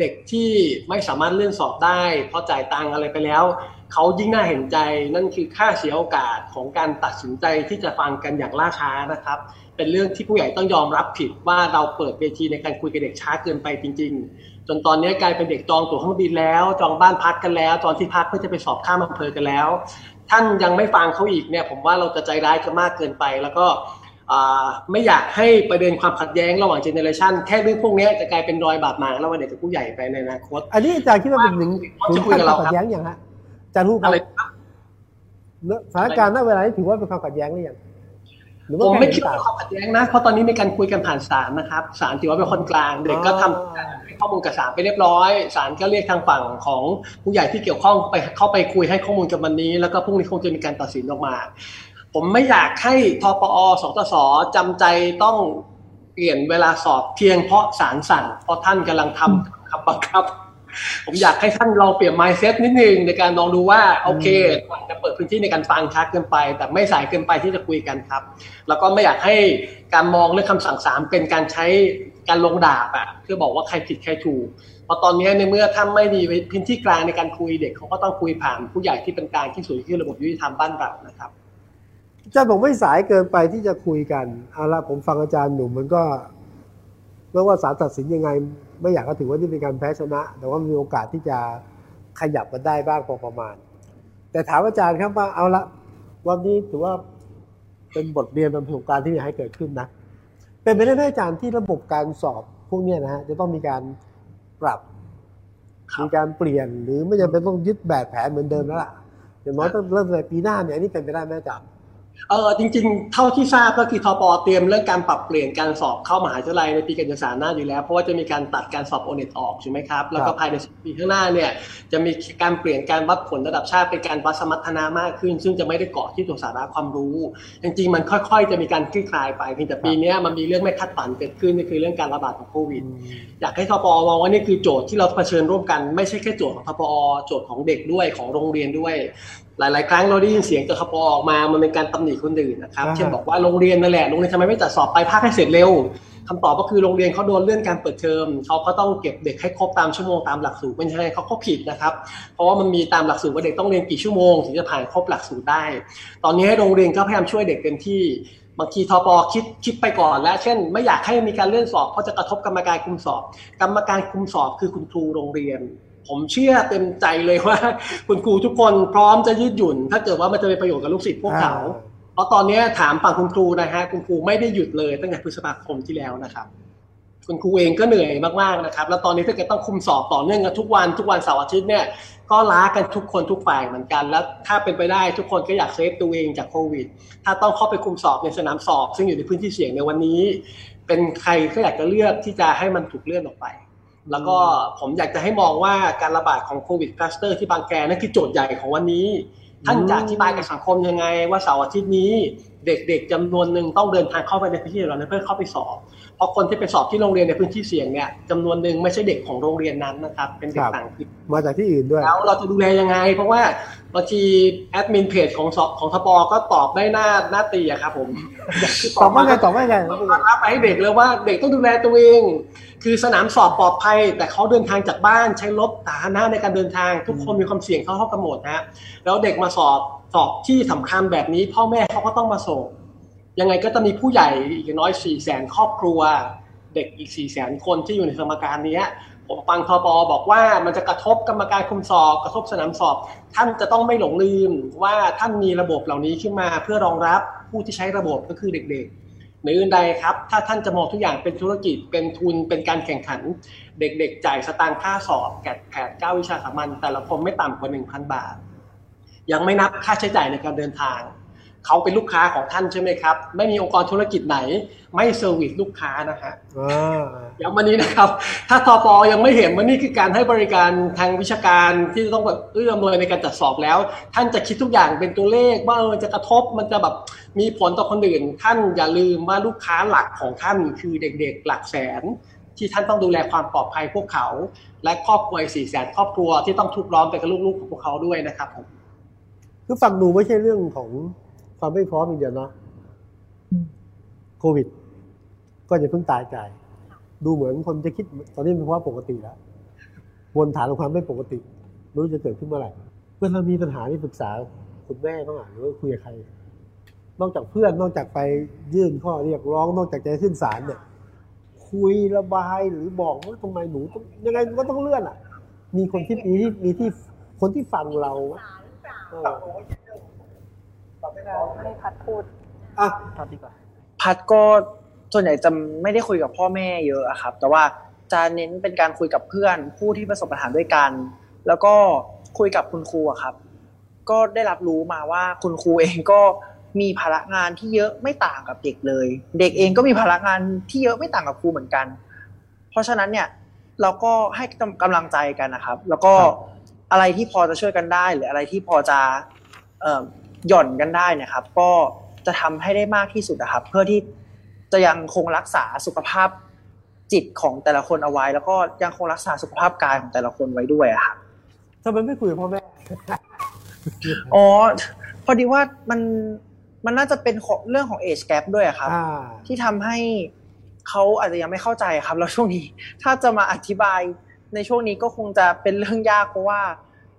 เด็กที่ไม่สามารถเลื่อนสอบได้เพราะจ่ายตังอะไรไปแล้วเขายิ่งน่าเห็นใจนั่นคือค่าเสียโอกาสของการตัดสินใจที่จะฟังกันอย่างล่าช้านะครับ เป็นเรื่องที่ผู้ใหญ่ต้องยอมรับผิดว่าเราเปิดเวทีในการคุยกับเด็กช้าเกินไปจริง ๆ จนตอนนี้กลายเป็นเด็กจองตั๋วเครื่องบินแล้ว จองบ้านพักกันแล้วจองที่พักเพื่อจะไปสอบข้ามอำเภอกันแล้ว ท่านยังไม่ฟังเขาอีกเนี่ยผมว่าเราจะใจร้ายกันมากเกินไป แล้วก็ ไม่อยากให้ประเด็นความขัดแย้งระหว่าง generation แค่เรื่องพวกนี้จะกลายเป็นรอยบาดหมางระหว่างเด็กกับผู้ใหญ่ไปในอนาคต อันนี้อาจารย์คิดว่าเป็นหนึ่งถึงขั้นความขัดแย้งอย่างฮะจารย์รู้ครับสถานการณ์ณเวลานี้ถือว่าเป็นความขัดแย้งหรือยังผมไม่คิดว่าความขัดแย้งนะเพราะตอนนี้มีการคุยกันผ่านศาลนะครับศาลถือว่าเป็นคนกลางเด็กก็ทำข้อมูลกับศาลไปเรียบร้อยศาลก็เรียกทางฝั่งของผู้ใหญ่ที่เกี่ยวข้องไปเข้าไปคุยให้ข้อมูลกับวันนี้ แล้วก็พรุ่งนี้คงจะมีการตัดสินออกมา ผมไม่อยากให้ทปอสตสจำใจต้องเปลี่ยนเวลาสอบเพียงเพราะศาลสั่งเพราะท่านกำลังทำคำบังคับ ผมอยากให้ท่านลองเปลี่ยน mindset นิดนึงในการลองดูว่าโอเคจะเปิดพื้นที่ในการฟังชัดเกินไป แต่ไม่สายเกินไปที่จะคุยกันครับ แล้วก็ไม่อยากให้การมองเรื่องคำสั่งสามเป็นการใช้การลงดาบอะเพื่อบอกว่าใครผิดใครถูกเพราะตอนนี้ในเมื่อท่านไม่มีพื้นที่กลางในการคุยเด็กเขาก็ต้องคุยผ่านผู้ใหญ่ที่เป็นกลางที่สุดที่ระบบยุติธรรมบ้านเรานะครับ อาจารย์ผมไม่สายเกินไปที่จะคุยกันเอาละผมฟังอาจารย์หนุ่มมันก็ไม่ว่าศาลตัดสินยังไง ไม่อยากก็ถือว่านี่เป็นการแพ้ชนะ แต่ว่ามีโอกาสที่จะขยับกันได้บ้างพอประมาณ แต่ถามอาจารย์ครับว่าเอาละวันนี้ถือว่าเป็นบทเรียนเป็นประสบการณ์ที่อยากให้เกิดขึ้นนะ เป็นไปได้ไหมอาจารย์ที่ระบบการสอบพวกนี้นะฮะจะต้องมีการปรับมีการเปลี่ยนหรือไม่จำเป็นต้องยึดแบบแผนเหมือนเดิมแล้วล่ะอย่างน้อยต้องเริ่มในปีหน้าเนี่ยนี่เป็นไปได้ไหมอาจารย์ เออจริงๆ เท่าที่ทราบก็คือทปเตรียมเรื่องการปรับเปลี่ยนการสอบเข้ามหาวิทยาลัยในปีการศึกษาหน้าอยู่แล้ว เพราะว่าจะมีการตัดการสอบโอเน็ตออกใช่ไหมครับ แล้วก็ภายในปีข้างหน้าเนี่ยจะมีการเปลี่ยนการวัดผลระดับชาติเป็นการวัดสมรรถนะมากขึ้น ซึ่งจะไม่ได้เกาะที่ตัวสาระความรู้ จริงๆ มันค่อยๆ จะมีการคลี่คลายไปเพียงแต่ปีนี้มันมีเรื่องไม่คาดฝันเกิดขึ้นนี่คือเรื่องการระบาดของโควิดอยากให้ทปมองว่านี่คือโจทย์ที่เราเผชิญร่วมกันไม่ใช่แค่โจทย์ของทปโจทย์ของเด็กด้วยของโรงเรียนด้วย หลาย ๆ ครั้งเราได้ยินเสียงจากขปออกมา มันเป็นการตำหนิคนอื่นนะครับ เช่นบอกว่าโรงเรียนนั่นแหละ โรงเรียนทำไมไม่จัดสอบไปภาคให้เสร็จเร็วคำตอบก็คือโรงเรียนเขาโดนเลื่อนการเปิดเทอมเขาก็ต้องเก็บเด็กให้ครบตามชั่วโมงตามหลักสูตรไม่ใช่เขาก็ผิดนะครับ เพราะว่ามันมีตามหลักสูตรว่าเด็กต้องเรียนกี่ชั่วโมงถึงจะผ่านครบหลักสูตรได้ ตอนนี้โรงเรียนก็พยายามช่วยเด็กเต็มที่บางทีทปคิดคิดไปก่อนแล้ว เช่น ไม่อยากให้มีการเลื่อนสอบเพราะจะกระทบกรรมการคุมสอบ กรรมการคุมสอบคือคุณครูโรงเรียน ผมเชื่อเต็มใจเลยว่า คุณครูทุกคนพร้อมจะยืดหยุ่น ถ้าเกิดว่ามันจะเป็นประโยชน์กับลูกศิษย์พวกเขา เพราะตอนนี้ถามฝั่งคุณครูนะฮะคุณครูไม่ได้หยุดเลยตั้งแต่พฤษภาคมที่แล้วนะครับ คุณครูเองก็เหนื่อยมากๆนะครับ แล้วตอนนี้ถ้าเกิดต้องคุมสอบต่อเนื่องกันทุกวันทุกวันเสาร์อาทิตย์เนี่ยก็ล้ากันทุกคนทุกฝ่ายเหมือนกัน แล้วถ้าเป็นไปได้ทุกคนก็อยากเซฟตัวเองจากโควิด ถ้าต้องเข้าไปคุมสอบในสนามสอบ ซึ่งอยู่ในพื้นที่เสี่ยงในวันนี้ เป็นใครก็อยากจะเลือกที่จะให้มันถูกเลื่อนออกไป แล้วก็ผมอยากจะให้มองว่าการระบาดของโควิดคลัสเตอร์ที่บางแกนั่นคือโจทย์ใหญ่ของวันนี้ ท่านจะอธิบายกับสังคมยังไง ว่าเสาร์อาทิตย์นี้เด็กๆจำนวนหนึ่งต้องเดินทางเข้าไปในพื้นที่เหล่านั้นเพื่อเข้าไปสอบ เพราะคนที่ไปสอบที่โรงเรียนในพื้นที่เสี่ยงเนี่ยจำนวนหนึ่งไม่ใช่เด็กของโรงเรียนนั้นนะครับ เป็นเด็กต่างถิ่นมาจากที่อื่นด้วยแล้วเราจะดูแลยังไง เพราะว่า บางทีแอดมินเพจของสของทปก็ตอบได้หน้าหน้าตีอะครับผมตอบว่าไงตอบว่าไงรับไปให้เด็กเลยว่าเด็กต้องดูแลตัวเอง คือสนามสอบปลอดภัย แต่เขาเดินทางจากบ้านใช้รถสาธารณะในการเดินทาง ทุกคนมีความเสี่ยงเท่าเท่ากันหมดนะแล้วเด็กมาสอบสอบที่สำคัญแบบนี้ พ่อแม่เขาก็ต้องมาส่งยังไงก็จะมีผู้ใหญ่อีกน้อยสี่แสนครอบครัว เด็กอีกสี่แสนคนที่อยู่ในสมการนี้ ผมฟังทบบอกว่ามันจะกระทบกรรมการคุมสอบ กระทบสนามสอบ ท่านจะต้องไม่หลงลืมว่าท่านมีระบบเหล่านี้ขึ้นมาเพื่อรองรับผู้ที่ใช้ระบบก็คือเด็กๆในอื่นใดครับ ถ้าท่านจะมองทุกอย่างเป็นธุรกิจเป็นทุนเป็นการแข่งขัน เด็กๆ จ่ายสตางค์ค่าสอบ GAT PAT เก้าวิชาสามัญแต่ละคนไม่ต่ำกว่า 1,000 บาท ยังไม่นับค่าใช้จ่ายในการเดินทาง เขาเป็นลูกค้าของท่านใช่ไหมครับ ไม่มีองค์กรธุรกิจไหน ไม่ service ลูกค้านะฮะอ่าย้ำวันนี้นะครับ ถ้าทปอ.ยังไม่เห็นว่านี่คือการให้บริการทางวิชาการที่จะต้องแบบเอื้ออำนวยในการจัดสอบแล้ว ท่านจะคิดทุกอย่างเป็นตัวเลขว่าเออจะกระทบมันจะแบบมีผลต่อคนอื่น ท่านอย่าลืมว่าลูกค้าหลักของท่านคือเด็กๆ หลักแสน ที่ท่านต้องดูแลความปลอดภัยพวกเขา และครอบครัวสี่แสนครอบครัวที่ต้องทุกข์ร้อนไปกับลูกๆของพวกเขาด้วยนะครับผมคือฟังดูไม่ใช่เรื่องของ ความไม่พร้อมอย่างเดียวนะโควิด ก็จะเพิ่งตายใจ ดูเหมือนคนจะคิดตอนนี้เป็นเพราะปกติแล้ววนฐานของความไม่ปกติไม่รู้จะเกิดขึ้นเมื่อไหร่เมื่อเรามีปัญหาที่ปรึกษาคุณแม่บ้างอะหรือว่าคุยกับใคร นอกจากเพื่อนนอกจากไปยื่นข้อเรียกร้อง นอกจากจะขึ้นศาลเนี่ยคุยระบายหรือบอกว่าทำไมหนูต้องยังไงมันก็ต้องเลื่อนอะ มีคนที่มีที่มีที่คนที่ฟังเรา สาหรือเปล่าเออให้พัดพูดอะตอบดีกว่าพัดก็ส่วนใหญ่จะไม่ได้คุยกับพ่อแม่เยอะอะครับ แต่ว่าจะเน้นเป็นการคุยกับเพื่อนผู้ที่ประสบปัญหาด้วยกัน แล้วก็คุยกับคุณครูอะครับ ก็ได้รับรู้มาว่าคุณครูเองก็มีภาระงานที่เยอะไม่ต่างกับเด็กเลย เด็กเองก็มีภาระงานที่เยอะไม่ต่างกับครูเหมือนกัน เพราะฉะนั้นเนี่ยเราก็ให้กำลังใจกันนะครับ แล้วก็อะไรที่พอจะช่วยกันได้ หรืออะไรที่พอจะเอ่อ หย่อนกันได้เนะครับ ก็จะทำให้ได้มากที่สุดนะครับ เพื่อที่จะยังคงรักษาสุขภาพจิตของแต่ละคนเอาไว้ แล้วก็ยังคงรักษาสุขภาพกายของแต่ละคนไว้ด้วยอะครับทำไมไม่คุยกับพ่อแม่อ๋อพอดีว่ามันมันน่าจะเป็นของเรื่องของ age gap ด้วยอะครับอ่าที่ทำให้เขาอาจจะยังไม่เข้าใจครับ แล้วช่วงนี้ ถ้าจะมาอธิบายในช่วงนี้ก็คงจะเป็นเรื่องยากเพราะว่า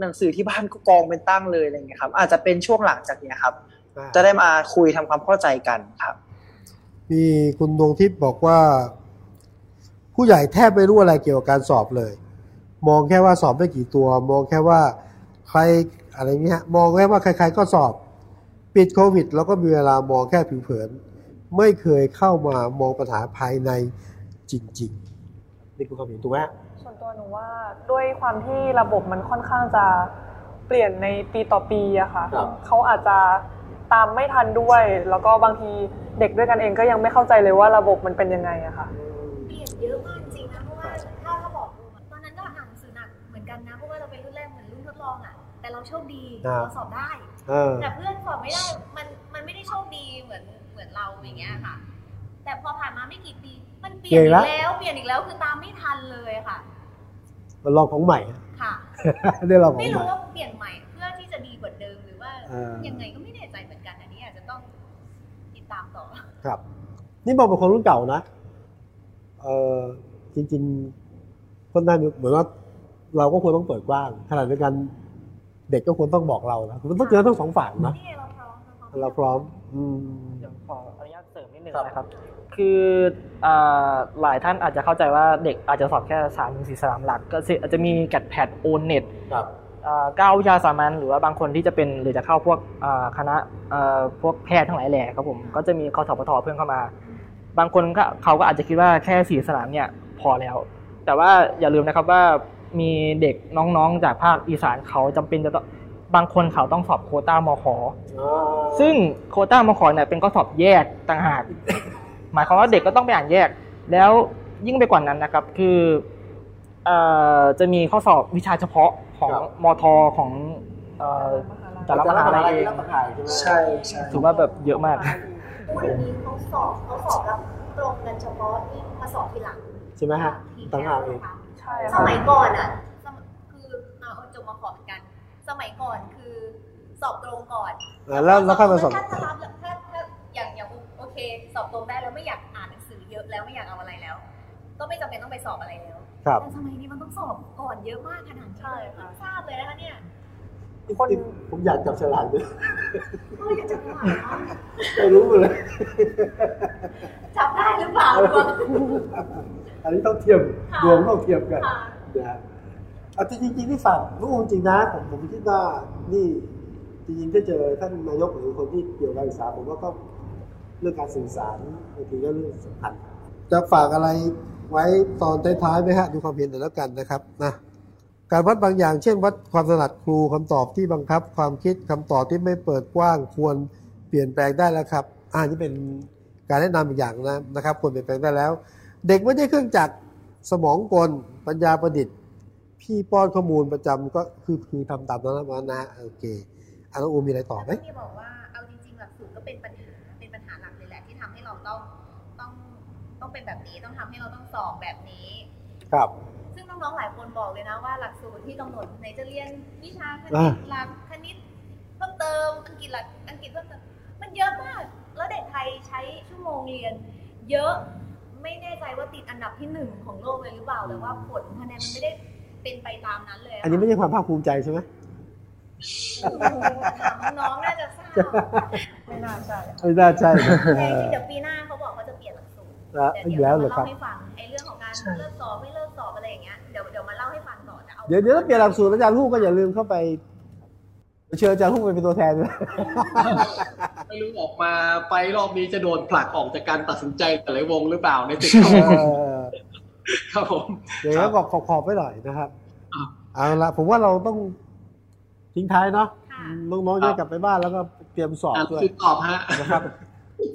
หนังสือที่บ้านก็กองเป็นตั้งเลยอะไรเงี้ยครับ อาจจะเป็นช่วงหลังจากเนี้ยครับอ่าจะได้มาคุยทำความเข้าใจกันครับมีคุณดวงทิพย์บอกว่า ผู้ใหญ่แทบไม่รู้อะไรเกี่ยวกับการสอบเลย มองแค่ว่าสอบได้กี่ตัว มองแค่ว่าใครอะไรเงี้ยมองแค่ว่าใคร ๆ ก็สอบปิดโควิดแล้วก็มีเวลามองแค่ผิวเผิน ไม่เคยเข้ามามองปัญหาภายในจริง ๆ นี่คือความเห็นถูกไหมฮะส่วนตัว หนูว่าด้วยความที่ระบบมันค่อนข้างจะเปลี่ยนในปีต่อปีอะค่ะครับ เขาอาจจะตามไม่ทันด้วย แล้วก็บางทีเด็กด้วยกันเองก็ยังไม่เข้าใจเลยว่าระบบมันเป็นยังไงอะค่ะ เปลี่ยนเยอะมากจริงนะเพราะว่าถ้าถ้าบอกดูอะตอนนั้นก็อ่านหนังสือหนักเหมือนกันนะเพราะว่าเราเป็นรุ่นแรกเหมือนรุ่นทดลองอะ แต่เราโชคดีครับ เราสอบได้ เออ แต่เพื่อนสอบไม่ได้มันมันไม่ได้โชคดีเหมือนเหมือนเราอย่างเงี้ยค่ะ แต่พอผ่านมาไม่กี่ปี มันเปลี่ยนอีกแล้วเปลี่ยนอีกแล้วคือตามไม่ทันเลยค่ะ มันลองของใหม่ค่ะได้ลองของไม่ใหม่รู้ว่าเปลี่ยนใหม่เพื่อที่จะดีกว่าเดิมหรือว่าเออยังไงก็ไม่แน่ใจเหมือนกันอันนี้อาจจะต้องติดตามต่อครับ นี่บอกเป็นคนรุ่นเก่านะเออจริง ๆ คนนั้นเหมือนว่าเราก็ควรต้องเปิดกว้างขณะเดียวกันเด็กก็ควรต้องบอกเรานะมันต้องเจอทั้งสองฝั่งนะนี่ไงเราพร้อมเราพร้อมอืมเดี๋ยวขออนุญาตเสริมนิดนึงครับนะครับ คืออ่าหลายท่านอาจจะเข้าใจว่าเด็กอาจจะสอบแค่สามถึงสี่สนามหลัก ก็อาจจะมีแกดแพดโอนเน็ตครับเก้าวิชาสามัญหรือว่าบางคนที่จะเป็นหรือจะเข้าพวกอ่าคณะอ่าพวกแพทย์ทั้งหลายแหล่ครับผมก็จะมีคอสพทเพิ่มเข้ามา บางคนก็เขาก็อาจจะคิดว่าแค่สี่สนามเนี่ยพอแล้ว แต่ว่าอย่าลืมนะครับว่ามีเด็กน้องๆ จากภาคอีสานเขาจำเป็นจะต้องบางคนเขาต้องสอบโควต้ามขซึ่งโควต้ามขเนี่ยเป็นข้อสอบแยกต่างหาก หมายความว่าเด็กก็ต้องไปอ่านแยก แล้วยิ่งไปกว่านั้นนะครับ คือเอ่อจะมีข้อสอบวิชาเฉพาะของครับมทของเอ่อแต่ละมหาลัยเองรับประทานใช่ไหมใช่ใช่ถือว่าแบบเยอะมากพูดอย่างนี้เขาสอบเขาสอบรับตรงกันเฉพาะที่มาสอบทีหลังใช่ไหมฮะต่างหากเองใช่สค่ะมัยก่อนอะสมคือเอาจบมาขอเหมือนกัน สมัยก่อนคือสอบตรงก่อนอ่าแล้วแล้วค่อยมาสอบถ้าถ้ารับ เค สอบตรงได้แล้วไม่อยากอ่านหนังสือเยอะแล้วไม่อยากเอาอะไรแล้ว ก็ไม่จำเป็นต้องไปสอบอะไรแล้วครับแต่สมัยนี้มันต้องสอบก่อนเยอะมากขนาดนี้เลยเพิ่งทราบเลยนะคะเนี่ยคนผมอยากจับฉลากด้วยก็อยากจะถามว่าไม่รู้เลยจับได้หรือเปล่าดวงอันนี้ต้องเทียมค่ะดวงต้องเทียมกันค่ะนะฮะเอาจริงๆที่ฝากลูกจริงนะผมผมคิดว่านี่จริงๆถ้าเจอท่านนายกหรือคนที่เกี่ยวกับการศึกษาผมว่าก็ เรื่องการสื่อสารบางทีก็เรื่องสำคัญจะฝากอะไรไว้ตอนท้ายๆไหมฮะดูความเห็นแต่แล้วกันนะครับนะการวัดบางอย่าง เช่น วัดความถนัดครูคำตอบที่บังคับ ความคิดคำตอบที่ไม่เปิดกว้างควรเปลี่ยนแปลงได้แล้วครับอ่านี่เป็นการแนะนำอีกอย่างนะนะครับ ควรเปลี่ยนแปลงได้แล้ว เด็กไม่ได้เครื่องจักรสมองกลปัญญาประดิษฐ์ พี่ป้อนข้อมูลประจำก็คือคือทำตามนั้นนะนะโอเคอันน้องอูมีอะไรต่อไหมที่บอกว่า ต้องเป็นแบบนี้ต้องทำให้เราต้องสอบแบบนี้ ครับ ซึ่งน้องๆหลายคนบอกเลยนะว่าหลักสูตรที่กำหนดไหนจะเรียนวิชาคณิอ่าตหลักคณิตเพิ่มเติมอังกฤษหลักอังกฤษเพิ่มเติมมันเยอะมาก แล้วเด็กไทยใช้ชั่วโมงเรียน เยอะไม่แน่ใจว่าติดอันดับที่หนึ่งของโลกเลยหรือเปล่าแต่ว่าผลคะแนนมันไม่ได้เป็นไปตามนั้นเลยะอันนี้ไม่ใช่ความภาคภูมิใจใช่ไหมถามน้องๆน่าจะทราบไม่น่าใช่ไม่น่าใช่นะแต่จริงๆเดี๋ยวปีหน้า อีกเดี๋ยวแล้วเราเหรอครัเล่าบให้ฟังไอ้เรื่องของการเลิกสอบไม่เลิกสอบอะไรอย่างเงี้ยเดี๋ยวเดี๋ยวมาเล่าให้ฟังต่อแต่เอาเดี๋ยวเดี๋ยวถ้าเปลี่ยนหลักสูตรอาจารย์ฮู้ก็อย่าลืมเข้าไปเชิญอาจารย์ฮู้ไปเป็นตัวแทนด้วยไม่รู้ออกมาไปรอบนี้จะโดนผลักออกจากการตัดสินใจแต่ละวงหรือเปล่าในติดเออครับผมเดี๋ยวก็ขอบขอบๆไปหน่อยนะครับครับเอาละผมว่าเราต้องทิ้งท้ายเนาะค่ะน้องๆจะได้กลับไปบ้านแล้วก็เตรียมสอบอะด้วยคือตอบฮะนะครับ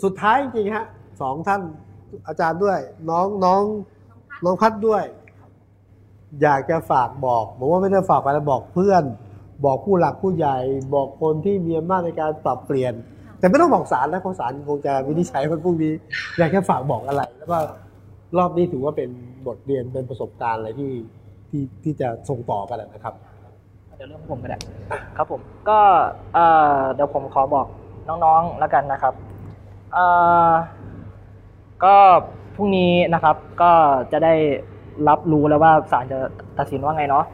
สุดท้ายจริงๆฮะสองท่าน อาจารย์ด้วย น้องน้องน้องพัดด้วย อยากจะฝากบอกผมว่าไม่ได้ฝากไปแล้วบอกเพื่อน บอกผู้หลักผู้ใหญ่ บอกคนที่มีอำนาจในการปรับเปลี่ยน แต่ไม่ต้องบอกศาลนะเพราะศาลคงจะวินิจฉัยวันพรุ่งนี้ อยากแค่ฝากบอกอะไร แล้วก็รอบนี้ถือว่าเป็นบทเรียนเป็นประสบการณ์อะไรที่ที่ที่จะส่งต่อกันนะครับเดี๋ยวเรื่องของผมก็ได้ครับผมก็เอ่อเดี๋ยวผมขอบอกน้องๆแล้วกันนะครับเอ่อ ก็พรุ่งนี้นะครับก็จะได้รับรู้แล้วว่าศาลจะตัดสินว่าไงเนาะ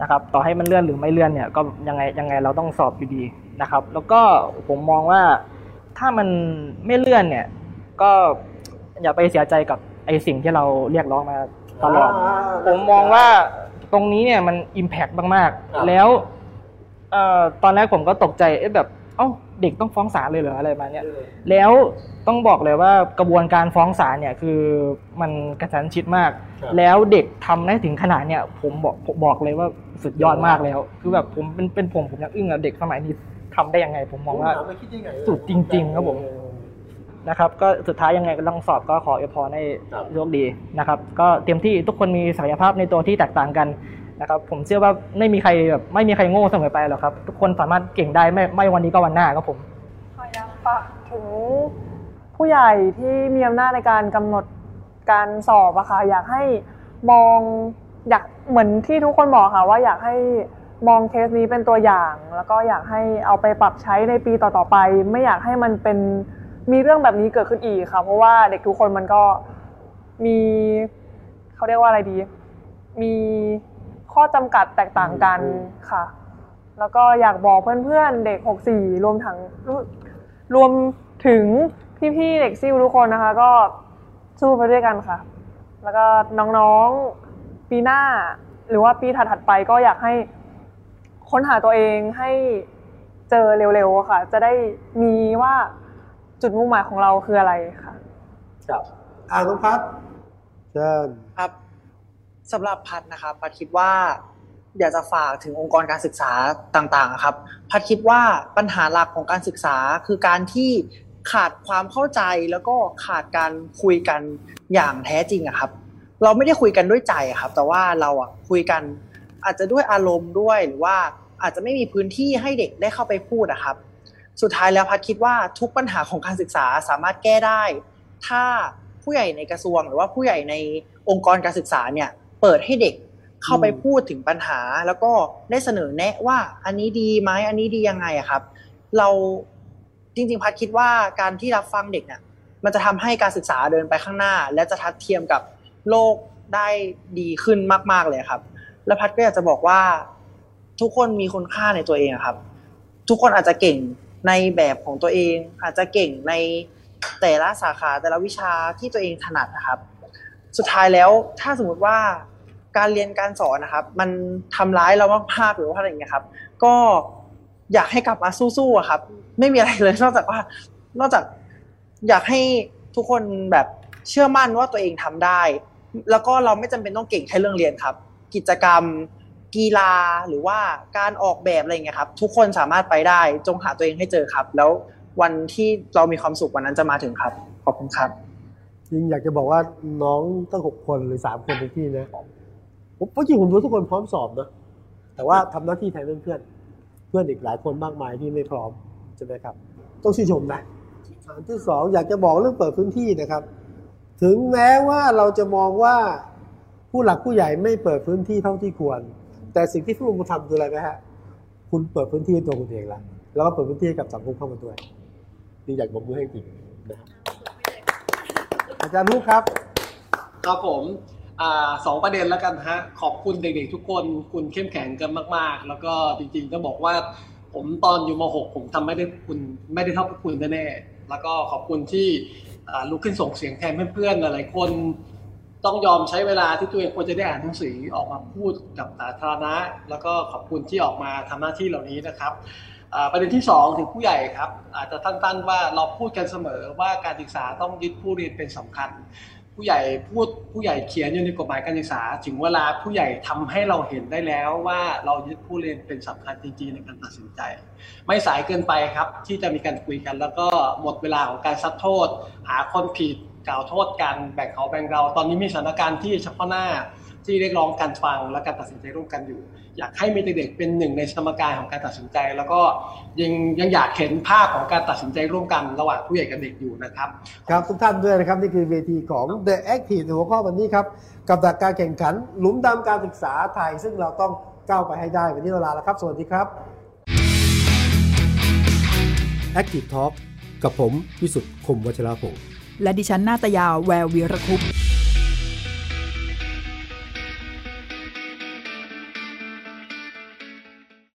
นะครับ ต่อให้มันเลื่อนหรือไม่เลื่อนเนี่ยก็ยังไงยังไงเราต้องสอบอยู่ดีนะครับ แล้วก็ผมมองว่าถ้ามันไม่เลื่อนเนี่ย ก็อย่าไปเสียใจกับไอสิ่งที่เราเรียกร้องมาตลอด ผมมองว่าตรงนี้เนี่ยมันอิมแพกมากครับๆแล้วเอ่อตอนแรกผมก็ตกใจเอ๊ะแบบ เอ้า เด็กต้องฟ้องศาลเลยเหรออะไรมาเนี่ยแล้วต้องบอกเลยว่ากระบวนการฟ้องศาลเนี่ยคือมันกระชั้นชิดมากครับแล้วเด็กทำได้ถึงขนาดเนี่ยผมบอกผมบอกเลยว่าสุดยอดมากแล้ว คือแบบผมเป็นเป็นผมผมยังอึ้งอะเด็กสมัยนี้ทำได้ยังไง ผมมองว่าไม่คิดยังไงสุดจริง ๆ ครับผมนะครับ ก็สุดท้ายยังไงก็ต้องสอบก็ขออวยพรให้ครับโชคดีนะครับ ก็เต็มที่ทุกคนมีศักยภาพในตัวที่แตกต่างกัน นะครับ ผมเชื่อว่าไม่มีใครแบบไม่มีใครโง่เสมอไปหรอกครับ ทุกคนสามารถเก่งได้ไม่ไม่วันนี้ก็วันหน้าครับผมค่ะอยากฝากถึงผู้ใหญ่ที่มีอำนาจในการกำหนดการสอบอะค่ะอยากให้มองอยากเหมือนที่ทุกคนบอกค่ะว่าอยากให้มองเคสนี้เป็นตัวอย่าง แล้วก็อยากให้เอาไปปรับใช้ในปีต่อๆไป ไม่อยากให้มันเป็นมีเรื่องแบบนี้เกิดขึ้นอีกค่ะ เพราะว่าเด็กทุกคนมันก็มีเขาเรียกว่าอะไรดี มี ข้อจำกัดแตกต่างกันค่ะ แล้วก็อยากบอกเพื่อนๆ เด็ก 64 รวมทั้งรวมถึงพี่ๆ เด็กซิ่วทุกคนนะคะ ก็สู้ไปด้วยกันค่ะ แล้วก็น้องๆ ปีหน้า หรือว่าปีถัดๆไปก็อยากให้ค้นหาตัวเองให้เจอเร็วๆอะค่ะ จะได้มีว่าจุดมุ่งหมายของเราคืออะไรค่ะ ครับอ่าน้องพัดเชิญครับ สำหรับพัดนะครับพัดคิดว่าอยากจะฝากถึงองค์กรการศึกษาต่างๆครับพัดคิดว่าปัญหาหลักของการศึกษาคือการที่ขาดความเข้าใจแล้วก็ขาดการคุยกันอย่างแท้จริงอะครับ เราไม่ได้คุยกันด้วยใจครับ แต่ว่าเราอะคุยกันอาจจะด้วยอารมณ์ด้วยหรือว่าอาจจะไม่มีพื้นที่ให้เด็กได้เข้าไปพูดอะครับ สุดท้ายแล้วพัดคิดว่าทุกปัญหาของการศึกษาสามารถแก้ได้ ถ้าผู้ใหญ่ในกระทรวง หรือว่าผู้ใหญ่ในองค์กรการศึกษาเนี่ย เปิดให้เด็กเข้าไปพูดถึงปัญหา แล้วก็ได้เสนอแนะว่า อันนี้ดีไหมอันนี้ดียังไงอะครับ เราจริง ๆ พัดคิดว่าการที่รับฟังเด็กเนี่ยมันจะทำให้การศึกษาเดินไปข้างหน้า และจะทัดเทียมกับโลกได้ดีขึ้นมาก ๆเลยครับ และพัดก็อยากจะบอกว่าทุกคนมีคุณค่าในตัวเองครับ ทุกคนอาจจะเก่งในแบบของตัวเอง อาจจะเก่งในแต่ละสาขาแต่ละวิชาที่ตัวเองถนัดนะครับ สุดท้ายแล้วถ้าสมมติว่าการเรียนการสอนนะครับ มันทำร้ายเรามากๆหรือว่าอะไรอย่างเงี้ยครับ ก็อยากให้กลับมาสู้ๆครับ ไม่มีอะไรเลยนอกจากว่า นอกจากอยากให้ทุกคนแบบเชื่อมั่นว่าตัวเองทำได้ แล้วก็เราไม่จำเป็นต้องเก่งแค่เรื่องเรียนครับ กิจกรรม กีฬาหรือว่าการออกแบบอะไรเงี้ยครับ ทุกคนสามารถไปได้จงหาตัวเองให้เจอครับ แล้ววันที่เรามีความสุขวันนั้นจะมาถึงครับ ขอบคุณครับ จริงอยากจะบอกว่าน้องตั้งหกคนหรือสามคนในที่นะผมจริงผมรู้ทุกคนพร้อมสอบนะแต่ว่าทำหน้าที่แทนเพื่อนเพื่อนอีกหลายคนมากมายที่ไม่พร้อมใช่ไหมครับ ต้องชื่นชมนะอันที่สองอยากจะบอกเรื่องเปิดพื้นที่นะครับ ถึงแม้ว่าเราจะมองว่าผู้หลักผู้ใหญ่ไม่เปิดพื้นที่เท่าที่ควร แต่สิ่งที่ผู้ลงมือทำคืออะไรไหมฮะคุณเปิดพื้นที่ตัวคุณเองละแล้วก็เปิดพื้นที่กับสังคมเข้ามาด้วยนี่อยากบอกมือให้จริงนะครับ จารย์ลูกครับครับผมสองประเด็นแล้วกันฮะขอบคุณเด็กๆทุกคนคุณเข้มแข็งกันมาก ๆ แล้วก็จริงๆต้องบอกว่า ผมตอนอยู่ม .6 ผมทำไม่ได้คุณไม่ได้เท่าคุณแน่ๆแล้วก็ขอบคุณที่ลุกขึ้นส่งเสียงแทนเพื่อนๆหลายคนต้องยอมใช้เวลาที่ตัวเองควรจะได้อ่านหนังสือออกมาพูดกับสาธารณะ แล้วก็ขอบคุณที่ออกมาทำหน้าที่เหล่านี้นะครับ ประเด็นที่ 2 ถึงผู้ใหญ่ครับ อาจจะตั้นๆว่าเราพูดกันเสมอว่าการศึกษาต้องยึดผู้เรียนเป็นสำคัญ ผู้ใหญ่พูดผู้ใหญ่เขียนอยู่ในกฎหมายการศึกษา ถึงเวลาผู้ใหญ่ทำให้เราเห็นได้แล้วว่าเรายึดผู้เรียนเป็นสำคัญจริงๆในการตัดสินใจ ไม่สายเกินไปครับ ที่จะมีการคุยกัน แล้วก็หมดเวลาของการซัดโทษ หาคนผิดกล่าวโทษกันแบ่งเขาแบ่งเรา ตอนนี้มีสถานการณ์ที่เฉพาะหน้าที่เรียกร้องการฟังและการตัดสินใจร่วมกันอยู่อยากให้มีเด็กๆเป็นหนึ่งในสมการของการตัดสินใจ แล้วก็ยังยังอยากเห็นภาพของการตัดสินใจร่วมกันระหว่างผู้ใหญ่กับเด็กอยู่นะครับ ครับทุกท่านด้วยนะครับ นี่คือเวทีของ The Active หัวข้อวันนี้ครับ กับดักการแข่งขันหลุมดำการศึกษาไทย ซึ่งเราต้องก้าวไปให้ได้วันนี้เวลาแล้วครับ สวัสดีครับ Active Talk กับผมวิสุทธ์คมวัชราภงและดิฉันนาตยาแวววีรคุป